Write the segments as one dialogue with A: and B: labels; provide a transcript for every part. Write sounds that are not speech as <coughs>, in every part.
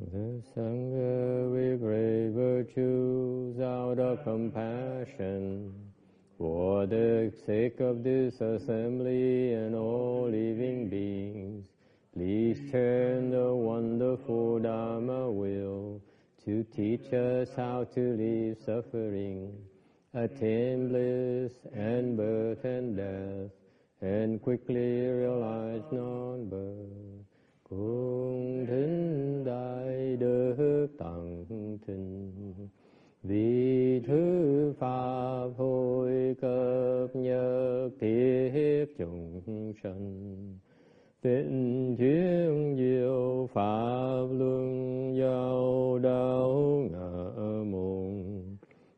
A: The Sangha with great virtues out of compassion for the sake of this assembly and all living beings. Please turn the wonderful Dharma wheel to teach us how to leave suffering, attain bliss and birth and death, and quickly realize non-birth. Cùng thính đại đức tặng thình vì thứ pháp hồi cấp nhật thiết chúng sanh. Tịnh chuyên diệu pháp luân giao đạo ngã môn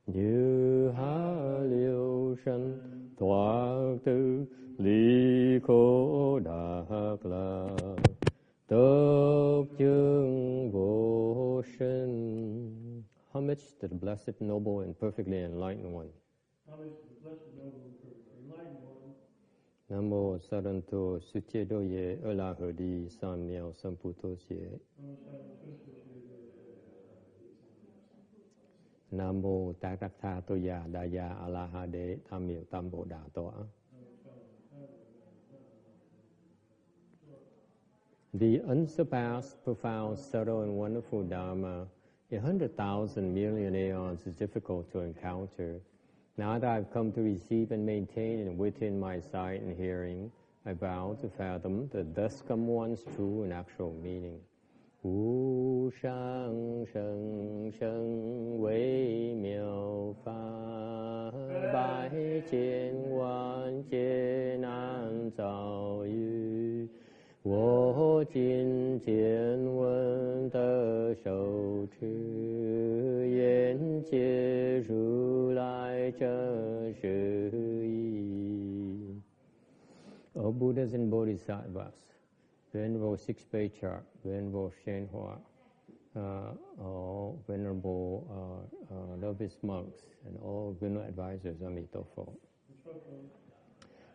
A: như há liêu sanh thoát tư ly khổ đạt lạc. Top chương vô sinh. Homage to the blessed, noble, and perfectly enlightened one.
B: Homage to the blessed, noble, and perfectly enlightened one.
A: Nam mô Saranto Suche Doye Ola Hodi Sam Miao Samputo Xie. Nam mô Tát Đắc Tha Tô Già Đà Già A La Ha Đế Tham Miệu Tam Bộ Đà Tọa. The unsurpassed, profound, subtle, and wonderful Dharma, a hundred thousand million aeons is difficult to encounter. Now that I've come to receive and maintain it within my sight and hearing, I vow to fathom the thus come one's true and actual meaning. Wu shang sheng sheng wei miao fa bai jian wan jie nan zao yu 我今见闻得受持，愿解如来真实义。O Buddhas and Bodhisattvas, Venerable Six Patriarch, Venerable Shenhua, uh, all Venerable uh, uh, novice monks, and all Venerable advisors, Amitabha.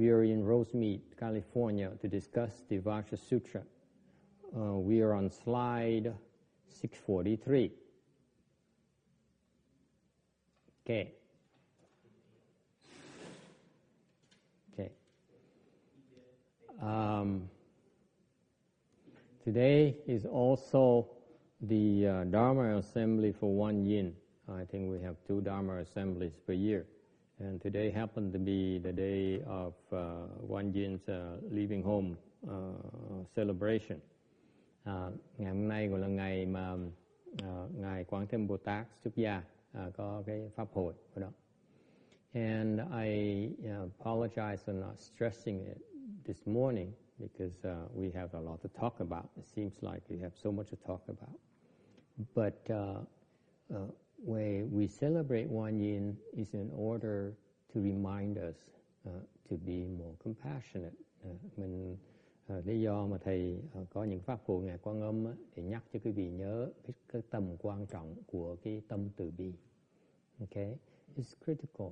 A: We are in Rosemead, California to discuss the Varsha Sutra. Uh, we are on slide 643. Okay. Okay. Um, today is also the uh, Dharma assembly for one yin. I think we have two Dharma assemblies per year. And today happened to be the day of uh, Wan uh, leaving home uh, celebration. À, ngày hôm nay gọi là ngày mà uh, ngài Thế Bồ Tát xuất gia có cái pháp hội đó. And I apologize for not stressing it this morning because uh, we have a lot to talk about. It seems like we have so much to talk about. But uh, uh, way we celebrate Wan Yin is in order to remind us uh, to be more compassionate. Uh, mình uh, lý do mà thầy uh, có những pháp phụ ngài Quan Âm á, để nhắc cho quý vị nhớ cái, cái tầm quan trọng của cái tâm từ bi. Okay, it's critical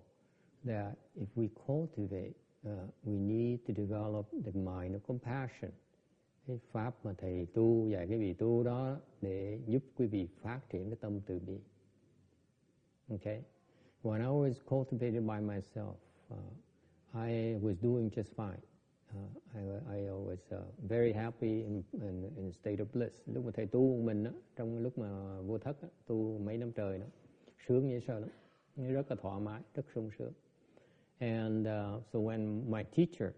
A: that if we cultivate, uh, we need to develop the mind of compassion. Cái pháp mà thầy tu dạy cái vị tu đó để giúp quý vị phát triển cái tâm từ bi. Okay? When I was cultivated by myself, uh, I was doing just fine. Uh, I, I was uh, very happy in, in, in state of bliss. Lúc mà thầy tu mình đó, trong lúc mà vô thất đó, tu mấy năm trời đó, sướng như sao lắm, rất là thoải mái, rất sung sướng. And uh, so when my teacher,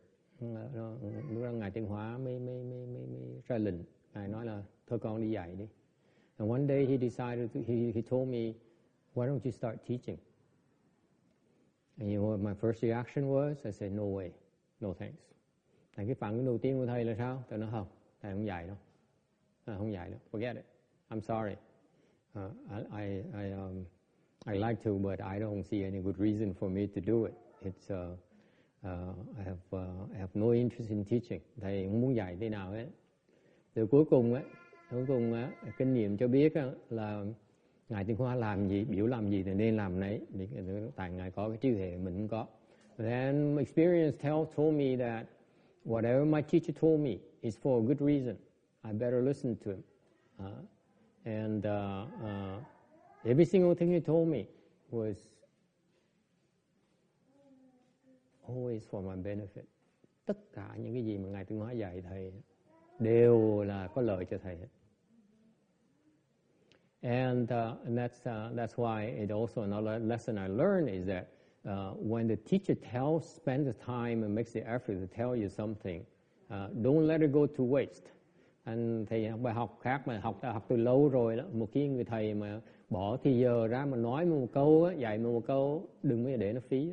A: uh, lúc đó ngài Tiên Hóa mới, mới, mới, mới, mới ra lệnh, ngài nói là thôi con đi dạy đi. And one day he decided, to, he, he told me, why don't you start teaching? And you know what my first reaction was? I said, no way, no thanks. Thành cái phản ứng đầu tiên của thầy là sao? Thầy nói không, thầy không dạy đâu. À, không dạy đâu, forget it. I'm sorry. Uh, I, I, I, um, I, like to, but I don't see any good reason for me to do it. It's, uh, uh, I, have, uh, I have no interest in teaching. Thầy không muốn dạy thế nào hết. Rồi cuối cùng ấy, cuối cùng á, kinh nghiệm cho biết á, là ngài Tiên Hoa làm gì, biểu làm gì thì nên làm nấy. Tại ngài có cái trí hệ mình không có. Then experience tell, told me that whatever my teacher told me is for a good reason. I better listen to him. Uh, and uh, uh, every single thing he told me was always for my benefit. Tất cả những cái gì mà Ngài Tiên hoa dạy thầy đều là có lợi cho thầy And, uh, and that's, uh, that's why it also another lesson I learned is that uh, when the teacher tells, spends the time and makes the effort to tell you something, uh, don't let it go to waste. Anh thầy bài học khác mà học đã học từ lâu rồi đó, một cái người thầy mà bỏ thì giờ ra mà nói một câu á, dạy một câu đừng có để nó phí.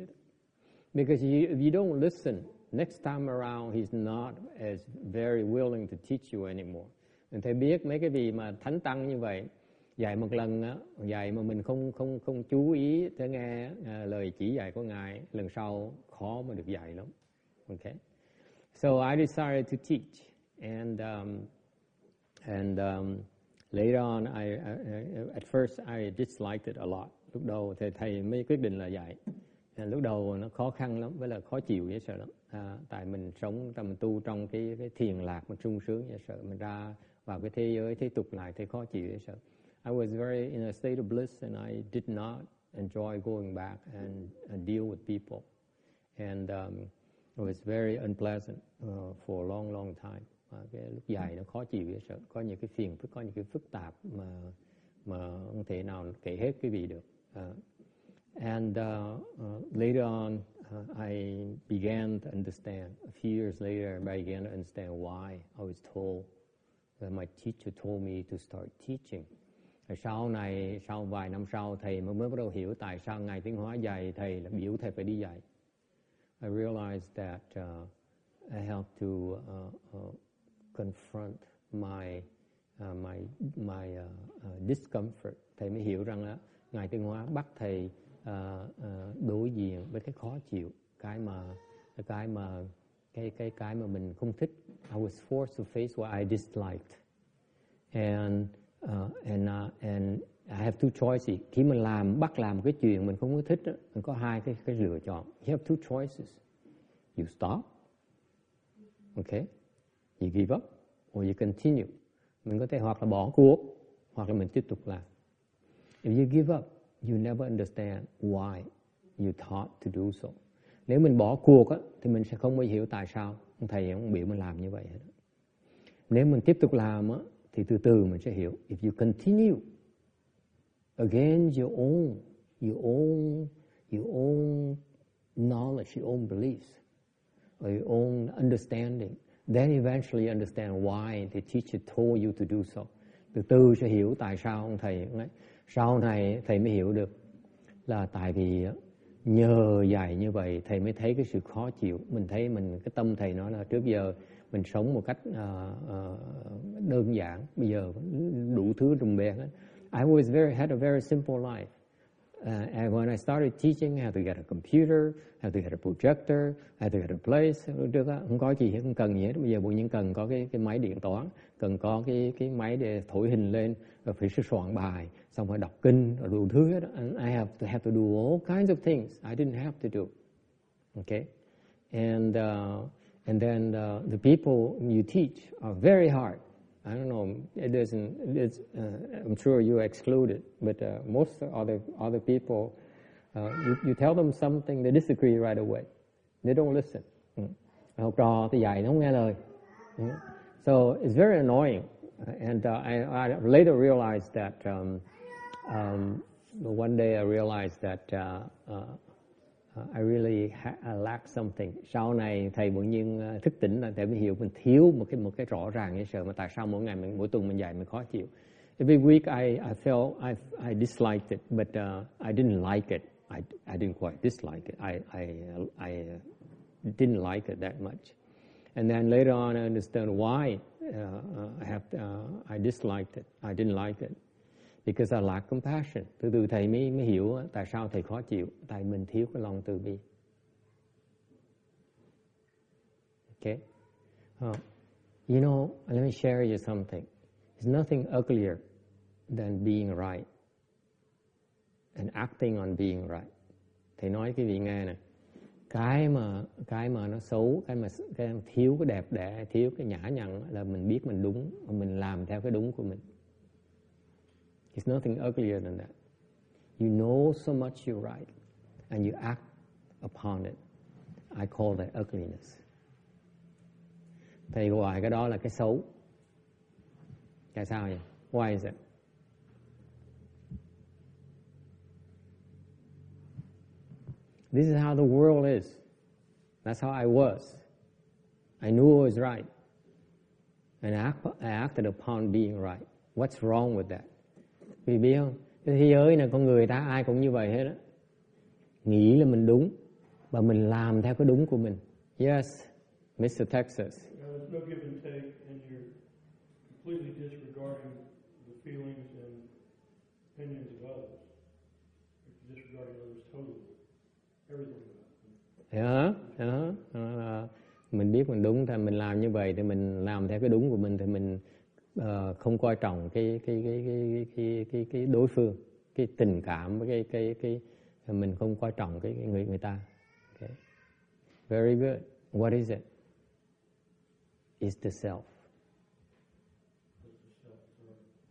A: Because you, if you don't listen, next time around he's not as very willing to teach you anymore. Mình thầy biết mấy cái gì mà thánh tăng như vậy dạy một lần á, dạy mà mình không không không chú ý tới nghe à, lời chỉ dạy của ngài lần sau khó mà được dạy lắm. Okay so I decided to teach and um, and um, later on I, I, at first I disliked it a lot. Lúc đầu thầy thầy mới quyết định là dạy. And lúc đầu nó khó khăn lắm với là khó chịu dễ sợ lắm. À, tại mình sống mình tu trong cái cái thiền lạc mình sung sướng dễ sợ mình ra vào cái thế giới thế tục lại thấy khó chịu dễ sợ. I was very in a state of bliss and I did not enjoy going back and, and deal with people. And um, it was very unpleasant uh, for a long, long time. Và cái lúc dài nó khó chịu sợ. Có những cái phiền có những cái phức tạp mà mà không thể nào kể hết cái gì được. Uh, and uh, later on, uh, I began to understand. A few years later, I began to understand why I was told that my teacher told me to start teaching. Rồi sau này, sau vài năm sau, thầy mới mới bắt đầu hiểu tại sao Ngài Tiến Hóa dạy thầy là biểu thầy phải đi dạy. I realized that uh, I have to uh, uh, confront my uh, my my uh, uh, discomfort. Thầy mới hiểu rằng là Ngài Tiến Hóa bắt thầy uh, uh, đối diện với cái khó chịu, cái mà cái mà cái cái cái mà mình không thích. I was forced to face what I disliked. And Uh, and, uh, and I have two choices. Khi mình làm bắt làm cái chuyện mình không có thích, đó, mình có hai cái cái lựa chọn. You have two choices. You stop, okay? You give up, or you continue. Mình có thể hoặc là bỏ cuộc, hoặc là mình tiếp tục làm. If you give up, you never understand why you thought to do so. Nếu mình bỏ cuộc á, thì mình sẽ không bao hiểu tại sao ông thầy ông biểu mình làm như vậy hết. Nếu mình tiếp tục làm á, thì từ từ mình sẽ hiểu. If you continue against your own your own your own knowledge, your own beliefs, or your own understanding, then eventually you understand why the teacher told you to do so. Từ từ sẽ hiểu tại sao ông thầy nói sau này thầy mới hiểu được là tại vì nhờ dạy như vậy thầy mới thấy cái sự khó chịu. Mình thấy mình, cái tâm thầy nói là trước giờ mình sống một cách uh, uh, đơn giản. Bây giờ đủ thứ trùng bè hết. I was very had a very simple life. Uh, and when I started teaching I had to get a computer I had to get a projector I had to get a place. Trước đó, không có gì hết không cần gì hết. Bây giờ bộ nhiên cần có cái cái máy điện toán cần có cái cái máy để thổi hình lên rồi phải soạn bài xong phải đọc kinh rồi đủ thứ hết and I have to have to do all kinds of things I didn't have to do. Okay? And uh, And then uh, the people you teach are very hard. I don't know, it isn't, it's, uh, I'm sure you excluded, but uh, most other, other people, uh, you, you tell them something, they disagree right away. They don't listen. Mm. Mm. So it's very annoying. And uh, I, I, later realized that um, um, one day I realized that Uh, I really lack something. Sau này thầy bỗng nhiên uh, thức tỉnh là thầy mới hiểu mình thiếu một cái một cái rõ ràng như sợ mà tại sao mỗi ngày mình mỗi tuần mình dạy mình khó chịu. Every week I I felt I I disliked it, but uh, I didn't like it. I I didn't quite dislike it. I I I didn't like it that much. And then later on, I understand why uh, I have uh, I disliked it. I didn't like it Because I lack compassion. Từ từ thầy mới mới hiểu tại sao thầy khó chịu. Tại mình thiếu cái lòng từ bi. Okay? Uh, you know, let me share you something. There's nothing uglier than being right and acting on being right. Thầy nói cái vị nghe này cái mà cái mà nó xấu cái mà cái thiếu cái đẹp đẽ thiếu cái nhã nhặn là mình biết mình đúng mình làm theo cái đúng của mình it's nothing uglier than that you know so much you're right and you act upon it I call that ugliness thầy gọi cái đó là cái xấu tại sao vậy why is it This is how the world is. That's how I was. I knew I was right. And I, acted upon being right. What's wrong with that? Vì biết không? Cái thế giới này con người ta ai cũng như vậy hết á. Nghĩ là mình đúng và mình làm theo cái đúng của mình. Yes, Mr. Texas.
B: No, there's no give and take and you're completely disregarding the feelings and opinions of others. You're disregarding others totally.
A: Đó, đó, đó, mình biết mình đúng thì mình làm như vậy thì mình làm theo cái đúng của mình thì mình uh, không coi trọng cái cái cái cái cái cái cái đối phương cái tình cảm với cái cái cái mình không coi trọng cái, cái người người ta. Okay. very good. What is it? Is the self.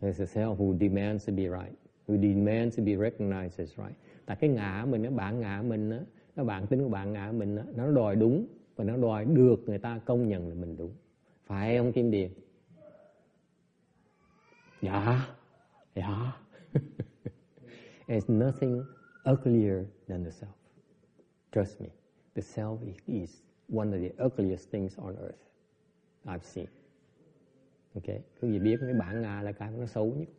A: It's the self who demands to be right who demands to be recognized as right. Tại cái ngã mình cái bản ngã mình á cái bản tính của bạn ngã mình á nó đòi đúng và nó đòi được người ta công nhận là mình đúng. Phải không kim điền? Yeah, yeah. There's nothing uglier than the self. Trust me, the self is one of the ugliest things on earth I've seen. Okay, quý vị biết cái bản ngã là cái nó xấu nhất.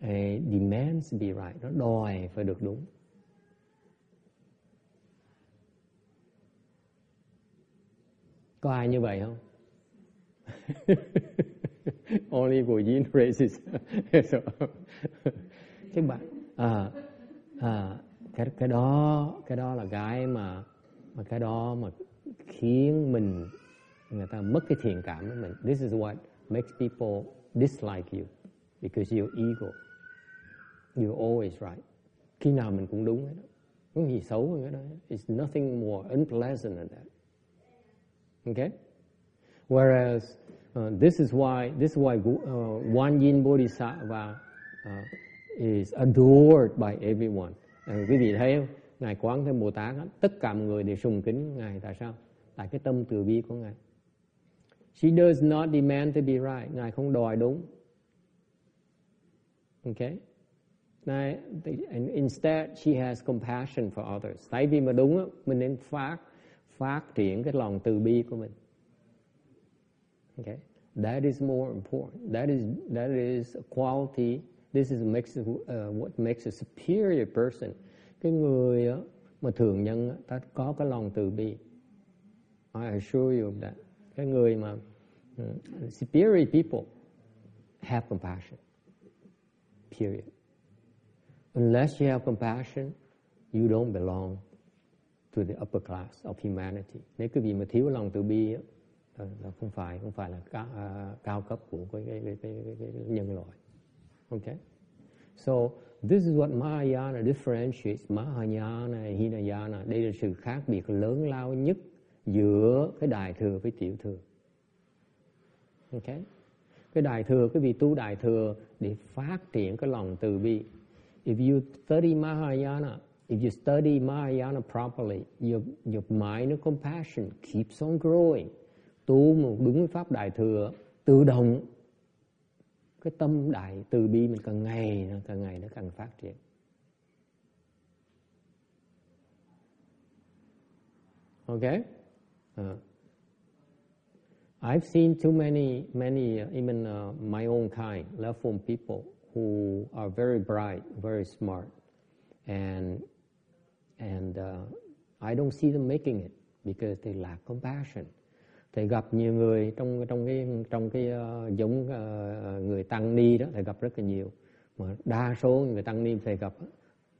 A: It demands to be right. Nó đòi phải được đúng. Có ai như vậy không? <laughs> <laughs> Only của Yin <laughs> raises. <laughs> Các bạn, à, à, cái cái đó cái đó là cái mà mà cái đó mà khiến mình người ta mất cái thiện cảm với mình. This is what makes people dislike you because your ego. You're always right. Khi nào mình cũng đúng hết đó. Không gì xấu hơn cái đó. It's nothing more unpleasant than that. Okay? Whereas uh, this is why this is why uh, One Yin Bodhisattva uh, is adored by everyone. Uh, quý vị thấy không? Ngài Quán Thế Bồ Tát tất cả mọi người đều sùng kính Ngài tại sao? Tại cái tâm từ bi của Ngài. She does not demand to be right. Ngài không đòi đúng. Okay? and instead she has compassion for others. Tại vì mà đúng á, mình nên phát phát triển cái lòng từ bi của mình. Okay? That is more important. That is that is a quality. This is makes uh, what makes a superior person. Cái người á, mà thường nhân uh, ta có cái lòng từ bi. I assure you of that. Cái người mà uh, superior people have compassion. Period. Unless you have compassion, you don't belong to the upper class of humanity. Nếu quý vị mà thiếu lòng từ bi uh, Ờ, là không phải không phải là cao, uh, à, cao cấp của cái, cái, cái, cái, cái, cái nhân loại. Okay? So this is what Mahayana differentiates Mahayana and Hinayana. Đây là sự khác biệt lớn lao nhất giữa cái đại thừa với tiểu thừa. Okay? Cái đại thừa, cái vị tu đại thừa để phát triển cái lòng từ bi. If you study Mahayana, If you study Mahayana properly, your, your mind of compassion keeps on growing. Tu một đúng pháp đại thừa, tự động cái tâm đại từ bi mình càng ngày càng ngày nó càng phát triển. Okay? Uh, I've seen too many, many, uh, even uh, my own kind, left form people who are very bright, very smart, and and uh, I don't see them making it because they lack compassion thầy gặp nhiều người trong trong cái trong cái uh, giống uh, người tăng ni đó thầy gặp rất là nhiều. Mà đa số người tăng ni thầy gặp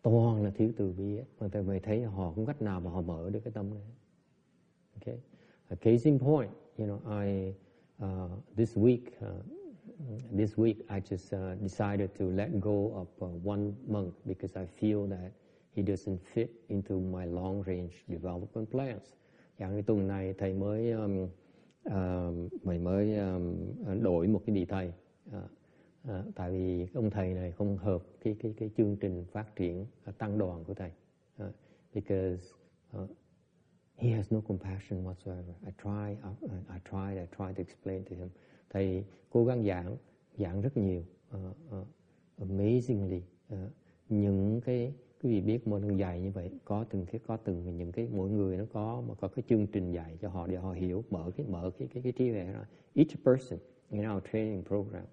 A: toàn là thiếu từ bi mà thầy mới thấy họ không cách nào mà họ mở được cái tâm này okay a case in point you know I uh, this week uh, this week I just uh, decided to let go of uh, one monk because I feel that he doesn't fit into my long range development plans. Dạng cái tuần này thầy mới um, Ờ, uh, mày mới um, đổi một cái vị thầy. Uh, uh, tại vì ông thầy này không hợp cái cái cái chương trình phát triển uh, tăng đoàn của thầy. Uh, because uh, he has no compassion whatsoever. I try, I, I tried, I tried to explain to him. Thầy cố gắng giảng, giảng rất nhiều, uh, uh, amazingly. Uh, những cái quý vị biết mỗi lần dạy như vậy có từng cái có từng những cái mỗi người nó có mà có cái chương trình dạy cho họ để họ hiểu mở cái mở cái cái cái trí tuệ đó. Each person in our training program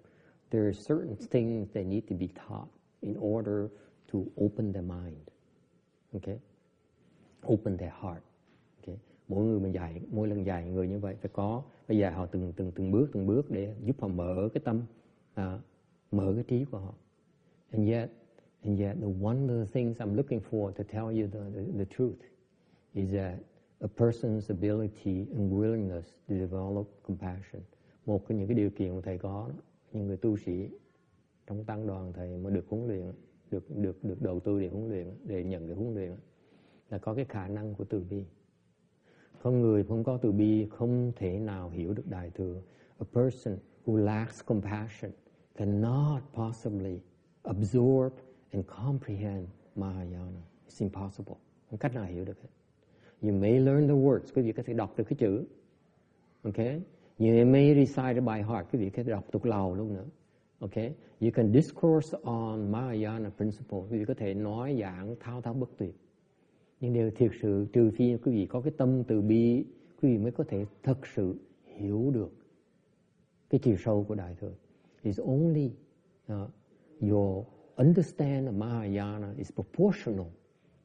A: there are certain things they need to be taught in order to open their mind. Okay open their heart. Okay mỗi người mình dạy mỗi lần dạy người như vậy phải có phải dạy họ từng từng từng bước từng bước để giúp họ mở cái tâm à, mở cái trí của họ. And yet And yet, the one of the things I'm looking for to tell you the, the, the, truth is that a person's ability and willingness to develop compassion. Một trong những cái điều kiện mà thầy có, những người tu sĩ trong tăng đoàn thầy mới được huấn luyện, được được được đầu tư để huấn luyện, để nhận cái huấn luyện là có cái khả năng của từ bi. Con người không có từ bi không thể nào hiểu được đại thừa. A person who lacks compassion cannot possibly absorb and comprehend Mahayana. It's impossible. Không cách nào hiểu được hết. You may learn the words. Quý vị có thể đọc được cái chữ. Okay? You may recite it by heart. Quý vị có thể đọc tục lầu luôn nữa. Okay? You can discourse on Mahayana principle. Quý vị có thể nói giảng thao thao bất tuyệt. Nhưng điều thiệt sự trừ phi quý vị có cái tâm từ bi, quý vị mới có thể thật sự hiểu được cái chiều sâu của Đại Thừa. It's only uh, your understand Mahayana is proportional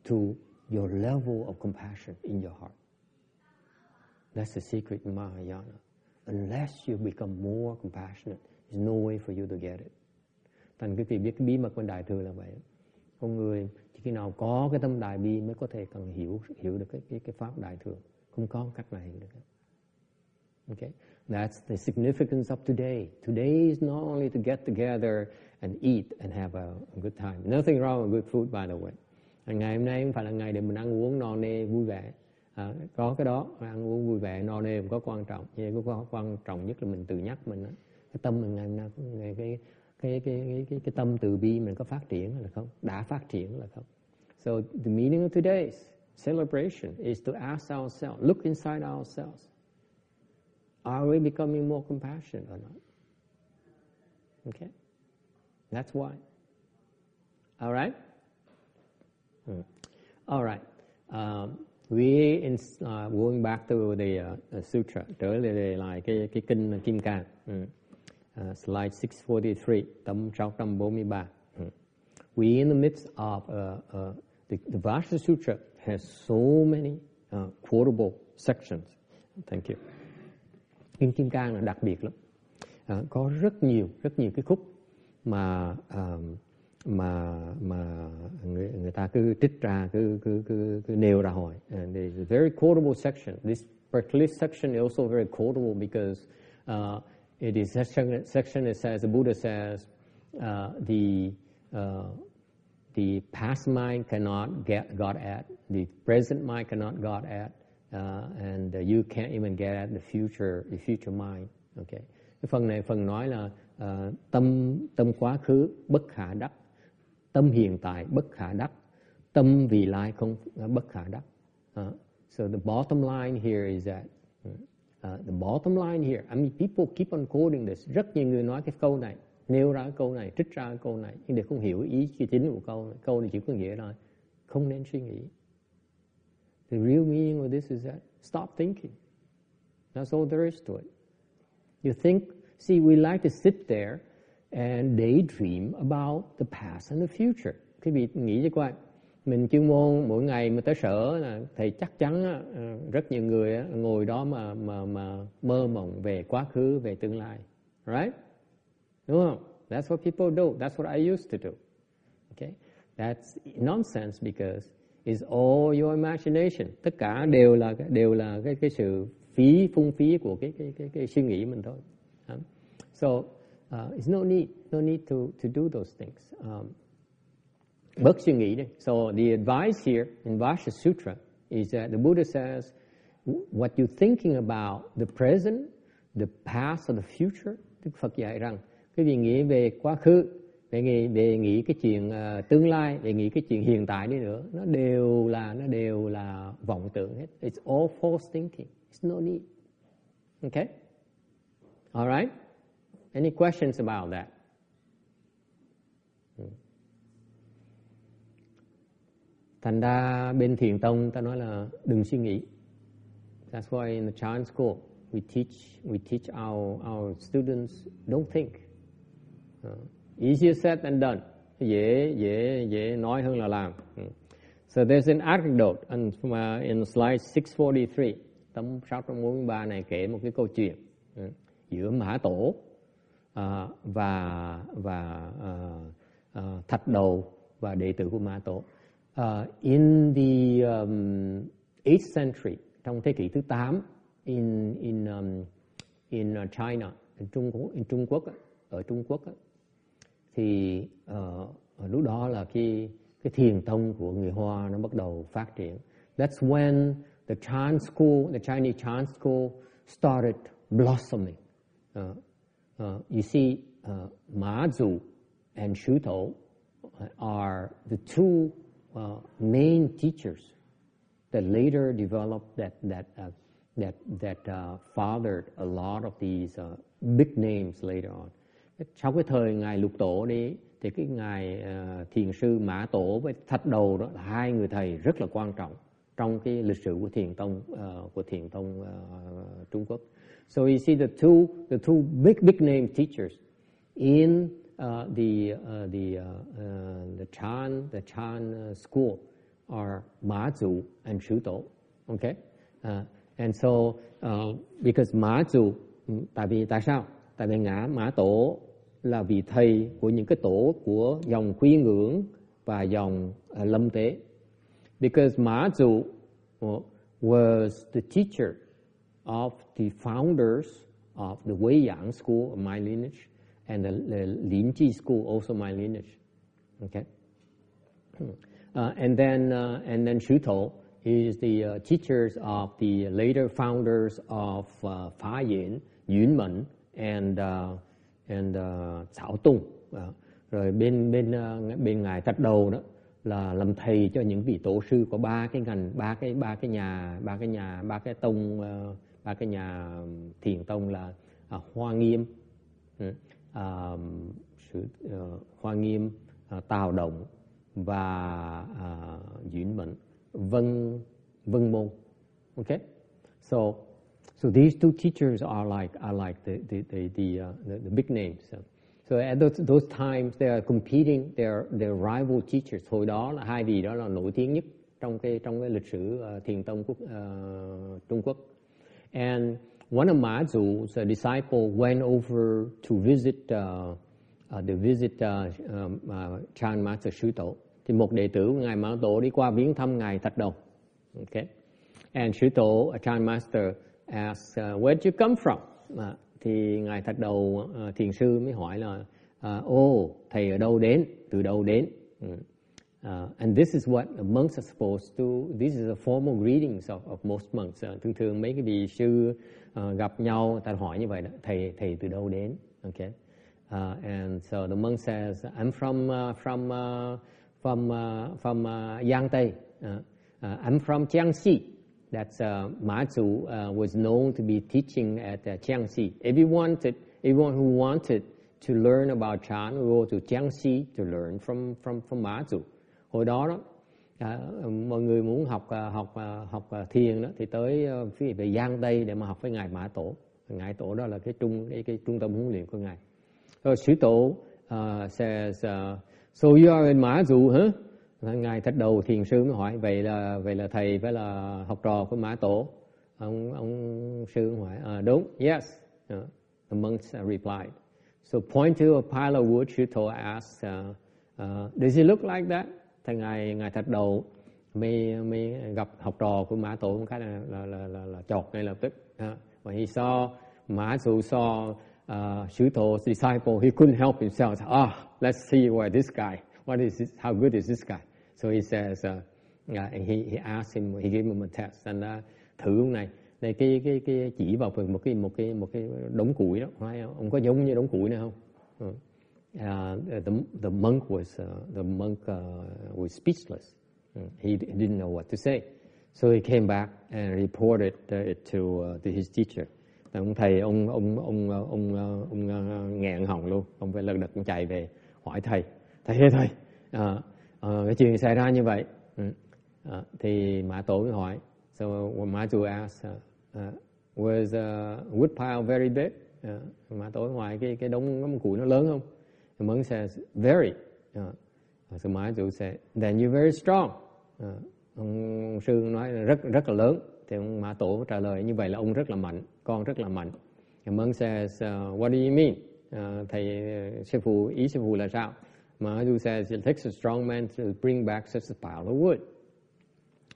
A: to your level of compassion in your heart. That's the secret in Mahayana. Unless you become more compassionate, there's no way for you to get it. Thành quý vị biết cái bí mật của Đại Thừa là vậy. Con người chỉ khi nào có cái tâm đại bi mới có thể cần hiểu hiểu được cái cái, cái pháp Đại Thừa. Không có cách hiểu được. Okay? That's the significance of today. Today is not only to get together and eat and have a, a good time. Nothing wrong with good food, by the way. Ngày hôm nay không phải là ngày để mình ăn uống no nê vui vẻ. À, có cái đó, ăn uống vui vẻ no nê cũng có quan trọng. Nhưng có quan trọng nhất là mình tự nhắc mình. Cái tâm mình ngày hôm nay, ngày cái cái cái cái cái, cái tâm từ bi mình có phát triển là không? Đã phát triển là không? So the meaning of today's celebration is to ask ourselves, look inside ourselves. Are we becoming more compassionate or not? Okay? That's why. All right? Hmm. All right. Um, we in uh, going back to the uh, sutra trở lại lại cái cái kinh Kim Cang. Mm. Uh, slide 643, tấm 643. Mm. We in the midst of uh, uh, the, the Vajra Sutra has so many uh, quotable sections. Thank you. Kinh Kim Cang là đặc biệt lắm. À, có rất nhiều rất nhiều cái khúc mà mà mà người người ta cứ trích ra cứ cứ cứ, cứ nêu ra hỏi and it's a very quotable section. This particular section is also very quotable because uh, it is section section. That says the Buddha says uh, the uh, the past mind cannot get got at the present mind cannot got at uh, and you can't even get at the future the future mind. Okay. Phần này phần nói là Ờ, tâm tâm quá khứ bất khả đắc. Tâm hiện tại bất khả đắc. Tâm vị lai không ờ, bất khả đắc. Uh, so the bottom line here is that uh, the bottom line here I mean people keep on quoting this. Rất nhiều người nói cái câu này nêu ra cái câu này trích ra cái câu này nhưng để không hiểu ý chính của câu này. câu này chỉ có nghĩa là không nên suy nghĩ. The real meaning of this is that stop thinking. That's all there is to it. You think See, we like to sit there and daydream about the past and the future. Quý vị nghĩ cho coi, mình chuyên môn mỗi ngày mà tới sở là thầy chắc chắn ờ, rất nhiều người ngồi đó mà mà mà mơ mộng về quá khứ về tương lai. Right? Đúng không? That's what people do. That's what I used to do. Okay? That's nonsense because it's all your imagination. Tất cả đều là đều là cái cái sự phí phung phí của cái cái cái, cái suy nghĩ mình thôi so uh, it's no need no need to to do those things um, bớt suy nghĩ đi. So the advice here in Vasha Sutra is that the Buddha says, what you're thinking about the present, the past or the future, Đức Phật dạy rằng cái việc nghĩ về quá khứ, về nghĩ về nghĩ cái chuyện uh, tương lai, về nghĩ cái chuyện hiện tại đi nữa, nó đều là nó đều là vọng tưởng hết. It's all false thinking. It's no need. Okay? All right? Any questions about that? Hmm. thành ra bên thiền tông ta nói là đừng suy nghĩ. That's why in the Chan school we teach we teach our our students don't think. Uh, easier said than done. Dễ dễ dễ nói hơn là làm. Hmm. So there's an anecdote and uh, in slide 643 tấm 643 này kể một cái câu chuyện. Uh, giữa mã tổ à, và và à, à, thạch đầu và đệ tử của ma tổ uh, in the um, 8th century trong thế kỷ thứ 8 in in um, in uh, China in Trung Quốc in Trung Quốc ở Trung Quốc thì uh, lúc đó là khi cái thiền tông của người Hoa nó bắt đầu phát triển. That's when the Chan school, the Chinese Chan school started blossoming. Uh, uh, you see, uh, Mazu and Shuto are the two uh, main teachers that later developed that that uh, that that uh, fathered a lot of these uh, big names later on. Sau cái thời ngài Lục Tổ đi thì cái ngài uh, thiền sư Mã Tổ với Thạch Đầu đó là hai người thầy rất là quan trọng trong cái lịch sử của thiền tông uh, của thiền tông uh, Trung Quốc. So you see the two the two big big name teachers in uh, the uh, the uh, uh the Chan the Chan uh, school are Ma Zu and Shu Tou. Okay, uh, and so because Ma Zu, mm, tại vì tại sao? Tại vì ngã Mã Tổ là vị thầy của những cái tổ của dòng Quy Ngưỡng và dòng Lâm Tế. Because Ma Zu was the teacher of the founders of the Wei Yang school of my lineage and the, the Lin Ji school, also my lineage. Okay. <clears throat> Uh, and then uh, and then Xu Tou is the uh, teachers of the later founders of uh, Fa Yin, Yun Men, and uh, and uh, Cao Tung. Uh, rồi bên bên uh, bên ngài Trạch Đầu đó là làm thầy cho những vị tổ sư của ba cái ngành ba cái ba cái nhà ba cái nhà ba cái tông uh, ba cái nhà thiền tông là à, Hoa Nghiêm. Ừ. à, sự à, hoa nghiêm à, tào động và à, diễn mệnh vân vân môn. Okay so so these two teachers are like are like the the the the, uh, the, the big names. So, so at those, those times they are competing they are they are rival teachers. Hồi đó là hai vị đó là nổi tiếng nhất trong cái trong cái lịch sử uh, thiền tông quốc uh, Trung Quốc and one of Mazu's uh, disciple went over to visit uh, uh, to visit uh, um, uh, Chan Master Shuto. Thì một đệ tử của ngài Mã Tổ đi qua viếng thăm ngài Thạch Đồng. Okay. And Shuto, Tổ, uh, Chan Master asked, uh, where did you come from? Uh, thì ngài Thạch Đầu uh, thiền sư mới hỏi là, ô, uh, oh, thầy ở đâu đến, từ đâu đến? Uh. Uh, and this is what monks are supposed to. This is a formal greetings of, of most monks. Uh, thường thường mấy cái vị sư uh, gặp nhau, ta hỏi như vậy đó, thầy thầy từ đâu đến? Okay. Uh, and so the monk says, I'm from uh, from uh, from uh, from uh, Yangtze. Uh, I'm from Jiangxi. That's uh, Ma Zu was known to be teaching at uh, Jiangxi. Everyone, wanted, everyone who wanted to learn about Chan would go to Jiangxi to learn from from from Ma Zu hồi đó đó à, mọi người muốn học à, học à, học à, thiền đó thì tới ờ, phía về Giang Tây để mà học với ngài Mã Tổ. Ngài Tổ đó là cái trung cái, cái trung tâm huấn luyện của ngài. Rồi Sư Tổ uh, says uh, so you are in Ma hả? Huh ngài thách đầu thiền sư mới hỏi vậy là vậy là thầy phải là học trò của mã tổ? Ông ông sư hỏi à, đúng yes. Uh, the monks replied. So point to a pile of wood Shuto asked uh, uh, does it look like that? Thì ngài ngài thạch đầu mới mới gặp học trò của mã tổ một cái là là là, là, là chọt ngay lập tức. Và when he saw mã tổ saw à, uh, tổ disciple he couldn't help himself. Ah let's see where this guy what is this, how good is this guy? So he says uh, uh, and he he asked him he gave him a test and uh, thử ông này. Này cái cái cái chỉ vào một cái một cái một cái đống củi đó. Phải không? ông có giống như đống củi này không? Uh, Uh, the the monk was uh, the monk uh, was speechless. Mm. He, he didn't know what to say. So he came back and reported it to uh, to his teacher. Ông thầy ông ông ông ông ông, ông nghẹn họng luôn. Ông phải lật đật ông chạy về hỏi thầy. Thầy ơi thầy à, à, cái chuyện xảy ra như vậy? À, thì mã tổ mới hỏi. So mã chủ asked uh, uh, was uh, wood pile very big? Uh, mã tổ ngoài cái cái đống đống củi nó lớn không? The monk says very. Uh, sư my chủ said then you're very strong. Uh, ông sư nói là rất rất là lớn. Thì ông mã tổ trả lời như vậy là ông rất là mạnh con rất là mạnh. The monk says uh, what do you mean? Uh, thầy sư phụ ý sư phụ là sao? Mà chủ says it takes a strong man to bring back such a pile of wood.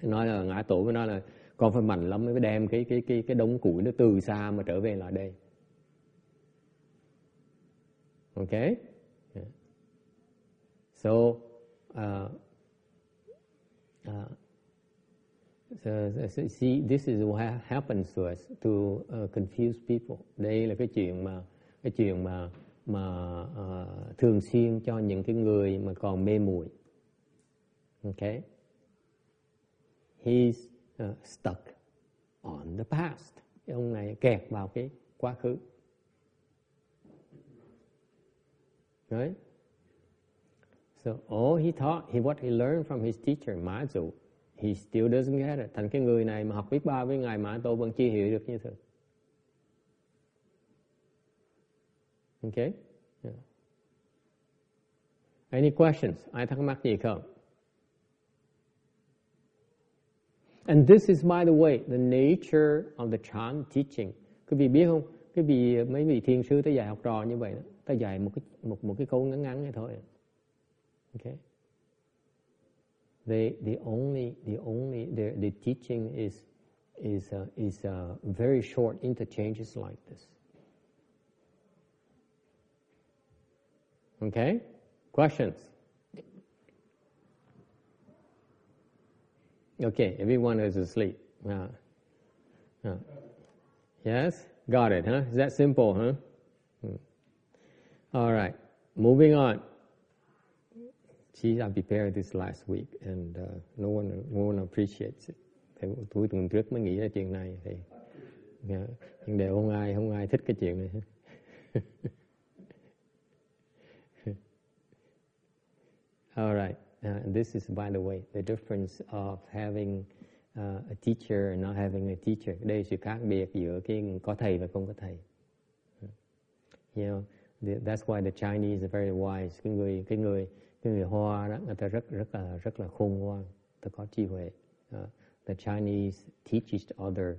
A: Nói là ngã tổ mới nói là con phải mạnh lắm mới đem cái cái cái cái đống củi nó từ xa mà trở về lại đây. Okay so uh, uh, so, so, see this is what happens to us to uh, confuse people đây là cái chuyện mà cái chuyện mà mà uh, thường xuyên cho những cái người mà còn mê muội okay he's uh, stuck on the past. Ông này kẹt vào cái quá khứ. Right? So all he taught, he what he learned from his teacher Ma Zu, he still doesn't get it. Thành cái người này mà học biết ba với ngài Mã Tô vẫn chưa hiểu được như thế. Okay? Yeah. Any questions? Ai thắc mắc gì không? And this is, by the way, the nature of the Chan teaching. Quý vị biết không? Quý vị mấy vị thiền sư tới dạy học trò như vậy đó. Ta dạy một cái một một cái câu ngắn ngắn này thôi. Okay. The the only the only the the teaching is is uh, is uh, very short interchanges like this. Okay? Questions? Okay, everyone is asleep. Uh, uh. Yes? Got it, huh? Is that simple, huh? Hmm. All right, moving on. Geez, I prepared this last week and uh, no one no one appreciates it. Thì tôi tuần trước mới nghĩ ra chuyện này thì yeah, nhưng đều không ai không ai thích cái chuyện này. <laughs> All right. Uh, this is, by the way, the difference of having uh, a teacher and not having a teacher. Đây là sự khác biệt giữa cái có thầy và không có thầy. You know, the, that's why the Chinese are very wise. Cái người cái người cái người Hoa đó, người ta rất rất là rất là khôn ngoan, ta có trí huệ. Uh, the Chinese teaches other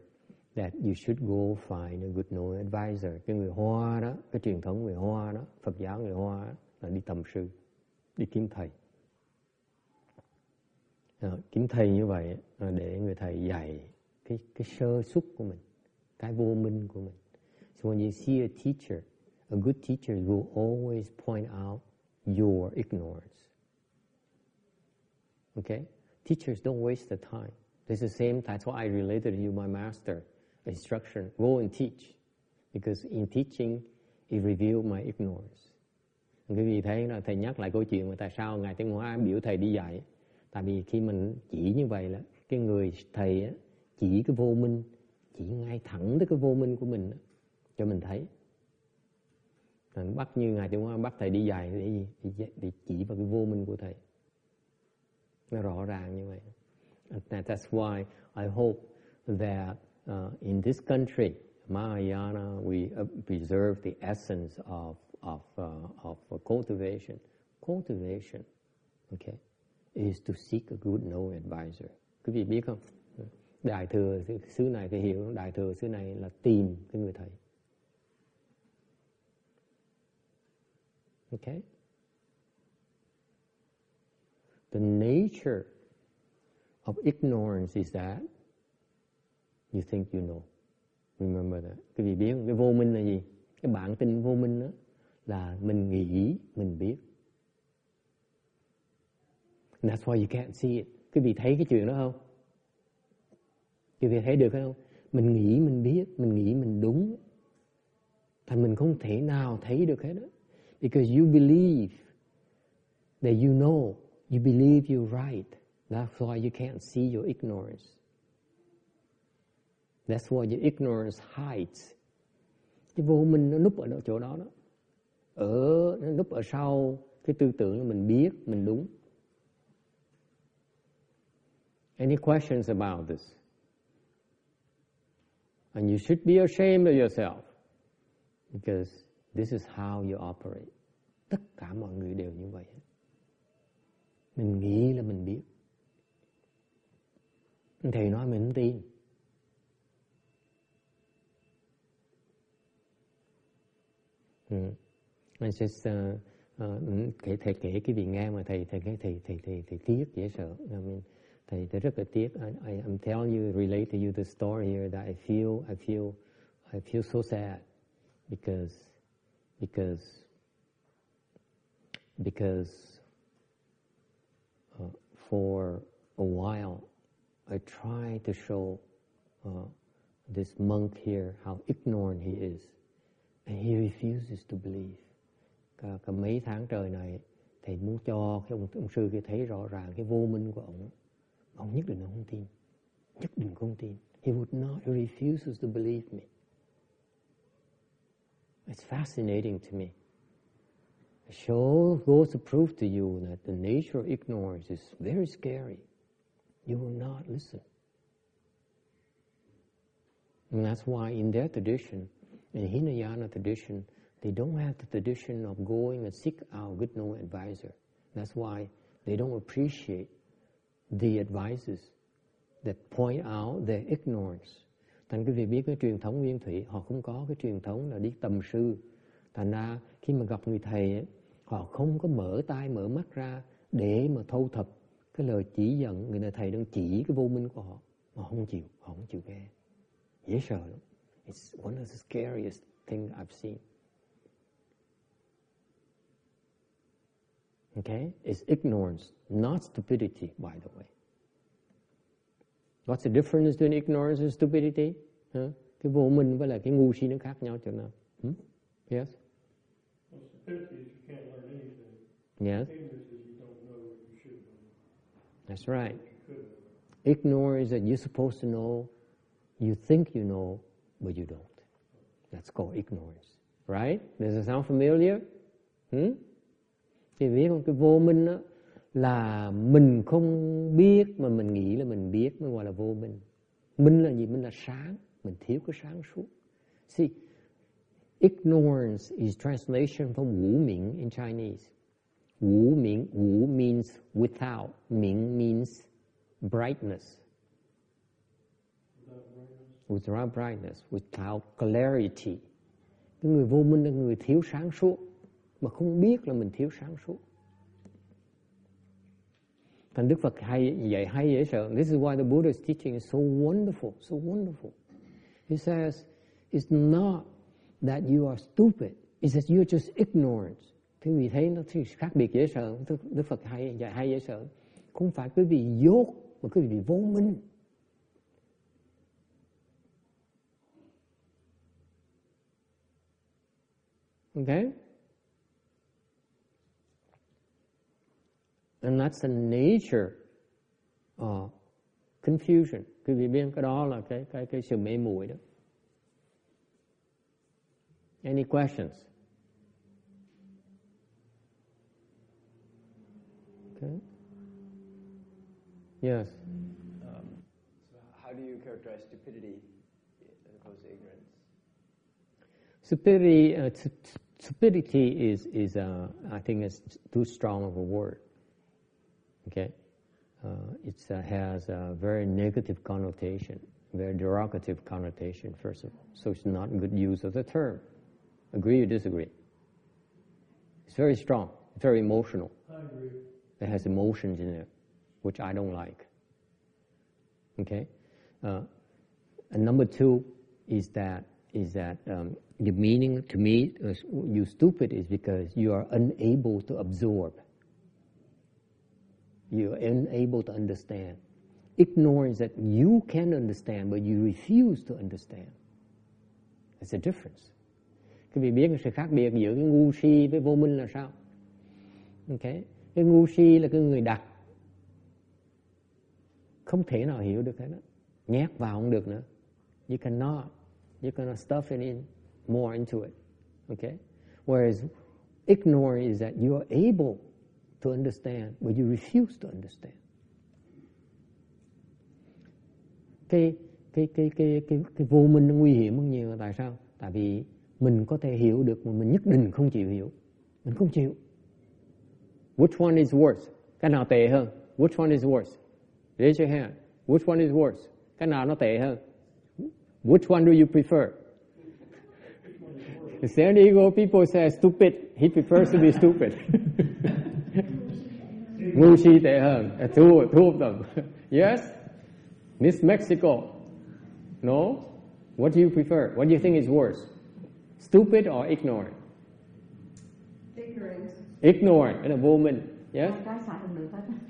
A: that you should go find a good knowing advisor. Cái người Hoa đó, cái truyền thống người Hoa đó, Phật giáo người Hoa đó, là đi tầm sư, đi kiếm thầy. Ờ, kiếm thầy như vậy ờ, để người thầy dạy cái cái sơ xuất của mình cái vô minh của mình so when you see a teacher a good teacher will always point out your ignorance. Okay? Teachers don't waste the time. It's the same that's why I related to you my master instruction. Go and teach. Because in teaching it reveals my ignorance. Quý vị thấy là thầy nhắc lại câu chuyện mà tại sao ngài Tiên Hóa biểu thầy đi dạy? Tại vì khi mình chỉ như vậy là cái người thầy á, chỉ cái vô minh chỉ ngay thẳng tới cái vô minh của mình cho mình thấy rồi bắt như ngài chúng ta bắt thầy đi dài để gì để, để chỉ vào cái vô minh của thầy nó rõ ràng như vậy And that's why I hope that uh, in this country Mahayana we uh, preserve the essence of of uh, of cultivation cultivation okay is to seek a good know advisor. Quý vị biết không? Đại thừa xứ này phải hiểu đại thừa xứ này là tìm cái người thầy. Okay? The nature of ignorance is that you think you know. Remember that. Quý vị biết cái vô minh là gì? Cái bản tin vô minh đó là mình nghĩ mình biết. And that's why you can't see it. Quý vị thấy cái chuyện đó không? Quý vị thấy được không? Mình nghĩ mình biết, mình nghĩ mình đúng. Thành mình không thể nào thấy được hết đó. Because you believe that you know, you believe you're right. That's why you can't see your ignorance. That's why your ignorance hides. Cái vô minh nó núp ở chỗ đó đó. Ở nó núp ở sau cái tư tưởng là mình biết, mình đúng. Any questions about this? And you should be ashamed of yourself because this is how you operate. Tất cả mọi người đều như vậy. Mình nghĩ là mình biết. Thầy nói mình không tin. Ừ. Anh sẽ uh, uh, kể thầy kể cái vị nghe mà thầy thầy thầy thầy thầy thầy thầy tiếc dễ sợ. I mean, thầy thầy rất là tiếc. I, I I'm telling you, relate to you the story here that I feel I feel I feel so sad because because because uh, for a while I try to show uh, this monk here how ignorant he is. And he refuses to believe. Cả, cả mấy tháng trời này, thầy muốn cho cái ông, ông sư kia thấy rõ ràng cái vô minh của ông. Ông nhất định không tin. Nhất định không tin. He would not, he refuses to believe me. It's fascinating to me. It shows, goes to prove to you that the nature of ignorance is very scary. You will not listen. And that's why in their tradition, in Hinayana tradition, they don't have the tradition of going and seek out good know advisor. That's why they don't appreciate the advices that point out their ignorance. Thành cái việc biết cái truyền thống nguyên thủy, họ không có cái truyền thống là đi tầm sư. Thành ra khi mà gặp người thầy, ấy, họ không có mở tai mở mắt ra để mà thâu thập cái lời chỉ dẫn người này thầy đang chỉ cái vô minh của họ. Họ không chịu, họ không chịu nghe. Dễ sợ lắm. It's one of the scariest thing I've seen. Okay? It's ignorance, not stupidity, by the way. What's the difference between ignorance and stupidity? Huh? Cái vô minh với lại cái ngu si nó khác nhau chỗ nào? Hmm? Yes?
B: Well, stupidity is you can't learn anything.
A: Yes?
B: Ignorance is you don't know what you should know.
A: That's right.
B: what You could know.
A: Ignorance that you're supposed to know, you think you know, but you don't. That's called ignorance. Right? Does it sound familiar? Hmm? Thì biết không, cái vô minh đó là mình không biết mà mình nghĩ là mình biết mới gọi là vô minh. Minh là gì? Minh là sáng. Mình thiếu cái sáng suốt. See, ignorance is translation from Wu Ming in Chinese. Wu Ming, Wu means without, Ming means brightness.
B: Without brightness.
A: Without clarity. Cái người vô minh là người thiếu sáng suốt, mà không biết là mình thiếu sáng suốt. Thành Đức Phật hay dạy hay dễ sợ. This is why the Buddha's teaching is so wonderful, so wonderful. He says, it's not that you are stupid, it's that you're just ignorant. Thì vì thấy nó thì khác biệt dễ sợ. Đức Phật hay dạy hay dễ sợ. Không phải quý vị dốt, mà quý vị bị vô minh. Okay? And that's the nature of confusion. Quý vị biết cái đó là cái cái cái sự mê muội đó. Any questions? Okay. Yes.
C: Um, so how do you characterize stupidity as opposed to ignorance?
A: Stupidity, uh, stu- stupidity is, is uh, I think, is too strong of a word. Okay? uh, it uh, has a very negative connotation, very derogative connotation, first of all. So it's not good use of the term. Agree or disagree? It's very strong, it's very emotional.
B: I agree.
A: It has emotions in it, which I don't like. Okay? Uh, and number two is that is that um, the meaning to me, you stupid is because you are unable to absorb. You are unable to understand. Ignorance that you can understand, but you refuse to understand. That's the difference. Các vị biết sự khác biệt giữa cái ngu si với vô minh là sao? Okay. Cái ngu si là cái người đặt. Không thể nào hiểu được hết đó. Nhét vào không được nữa. You cannot. You cannot stuff it in more into it. Okay? Whereas ignorance is that you are able to understand, but you refuse to understand. Cái cái cái cái cái, cái vô minh nó nguy hiểm hơn nhiều tại sao? Tại vì mình có thể hiểu được mà mình nhất định không chịu hiểu. Mình không chịu. Which one is worse? Cái nào tệ hơn? Which one is worse? Raise your hand. Which one is worse? Cái nào nó tệ hơn? Which one do you prefer? The San Diego people say stupid. He prefers to be stupid. <laughs> Ngu si tệ hơn. Two, two of them. yes? Miss Mexico. No? What do you prefer? What do you think is worse? Stupid or ignorant? Ignorant, đó là vô minh. Yes?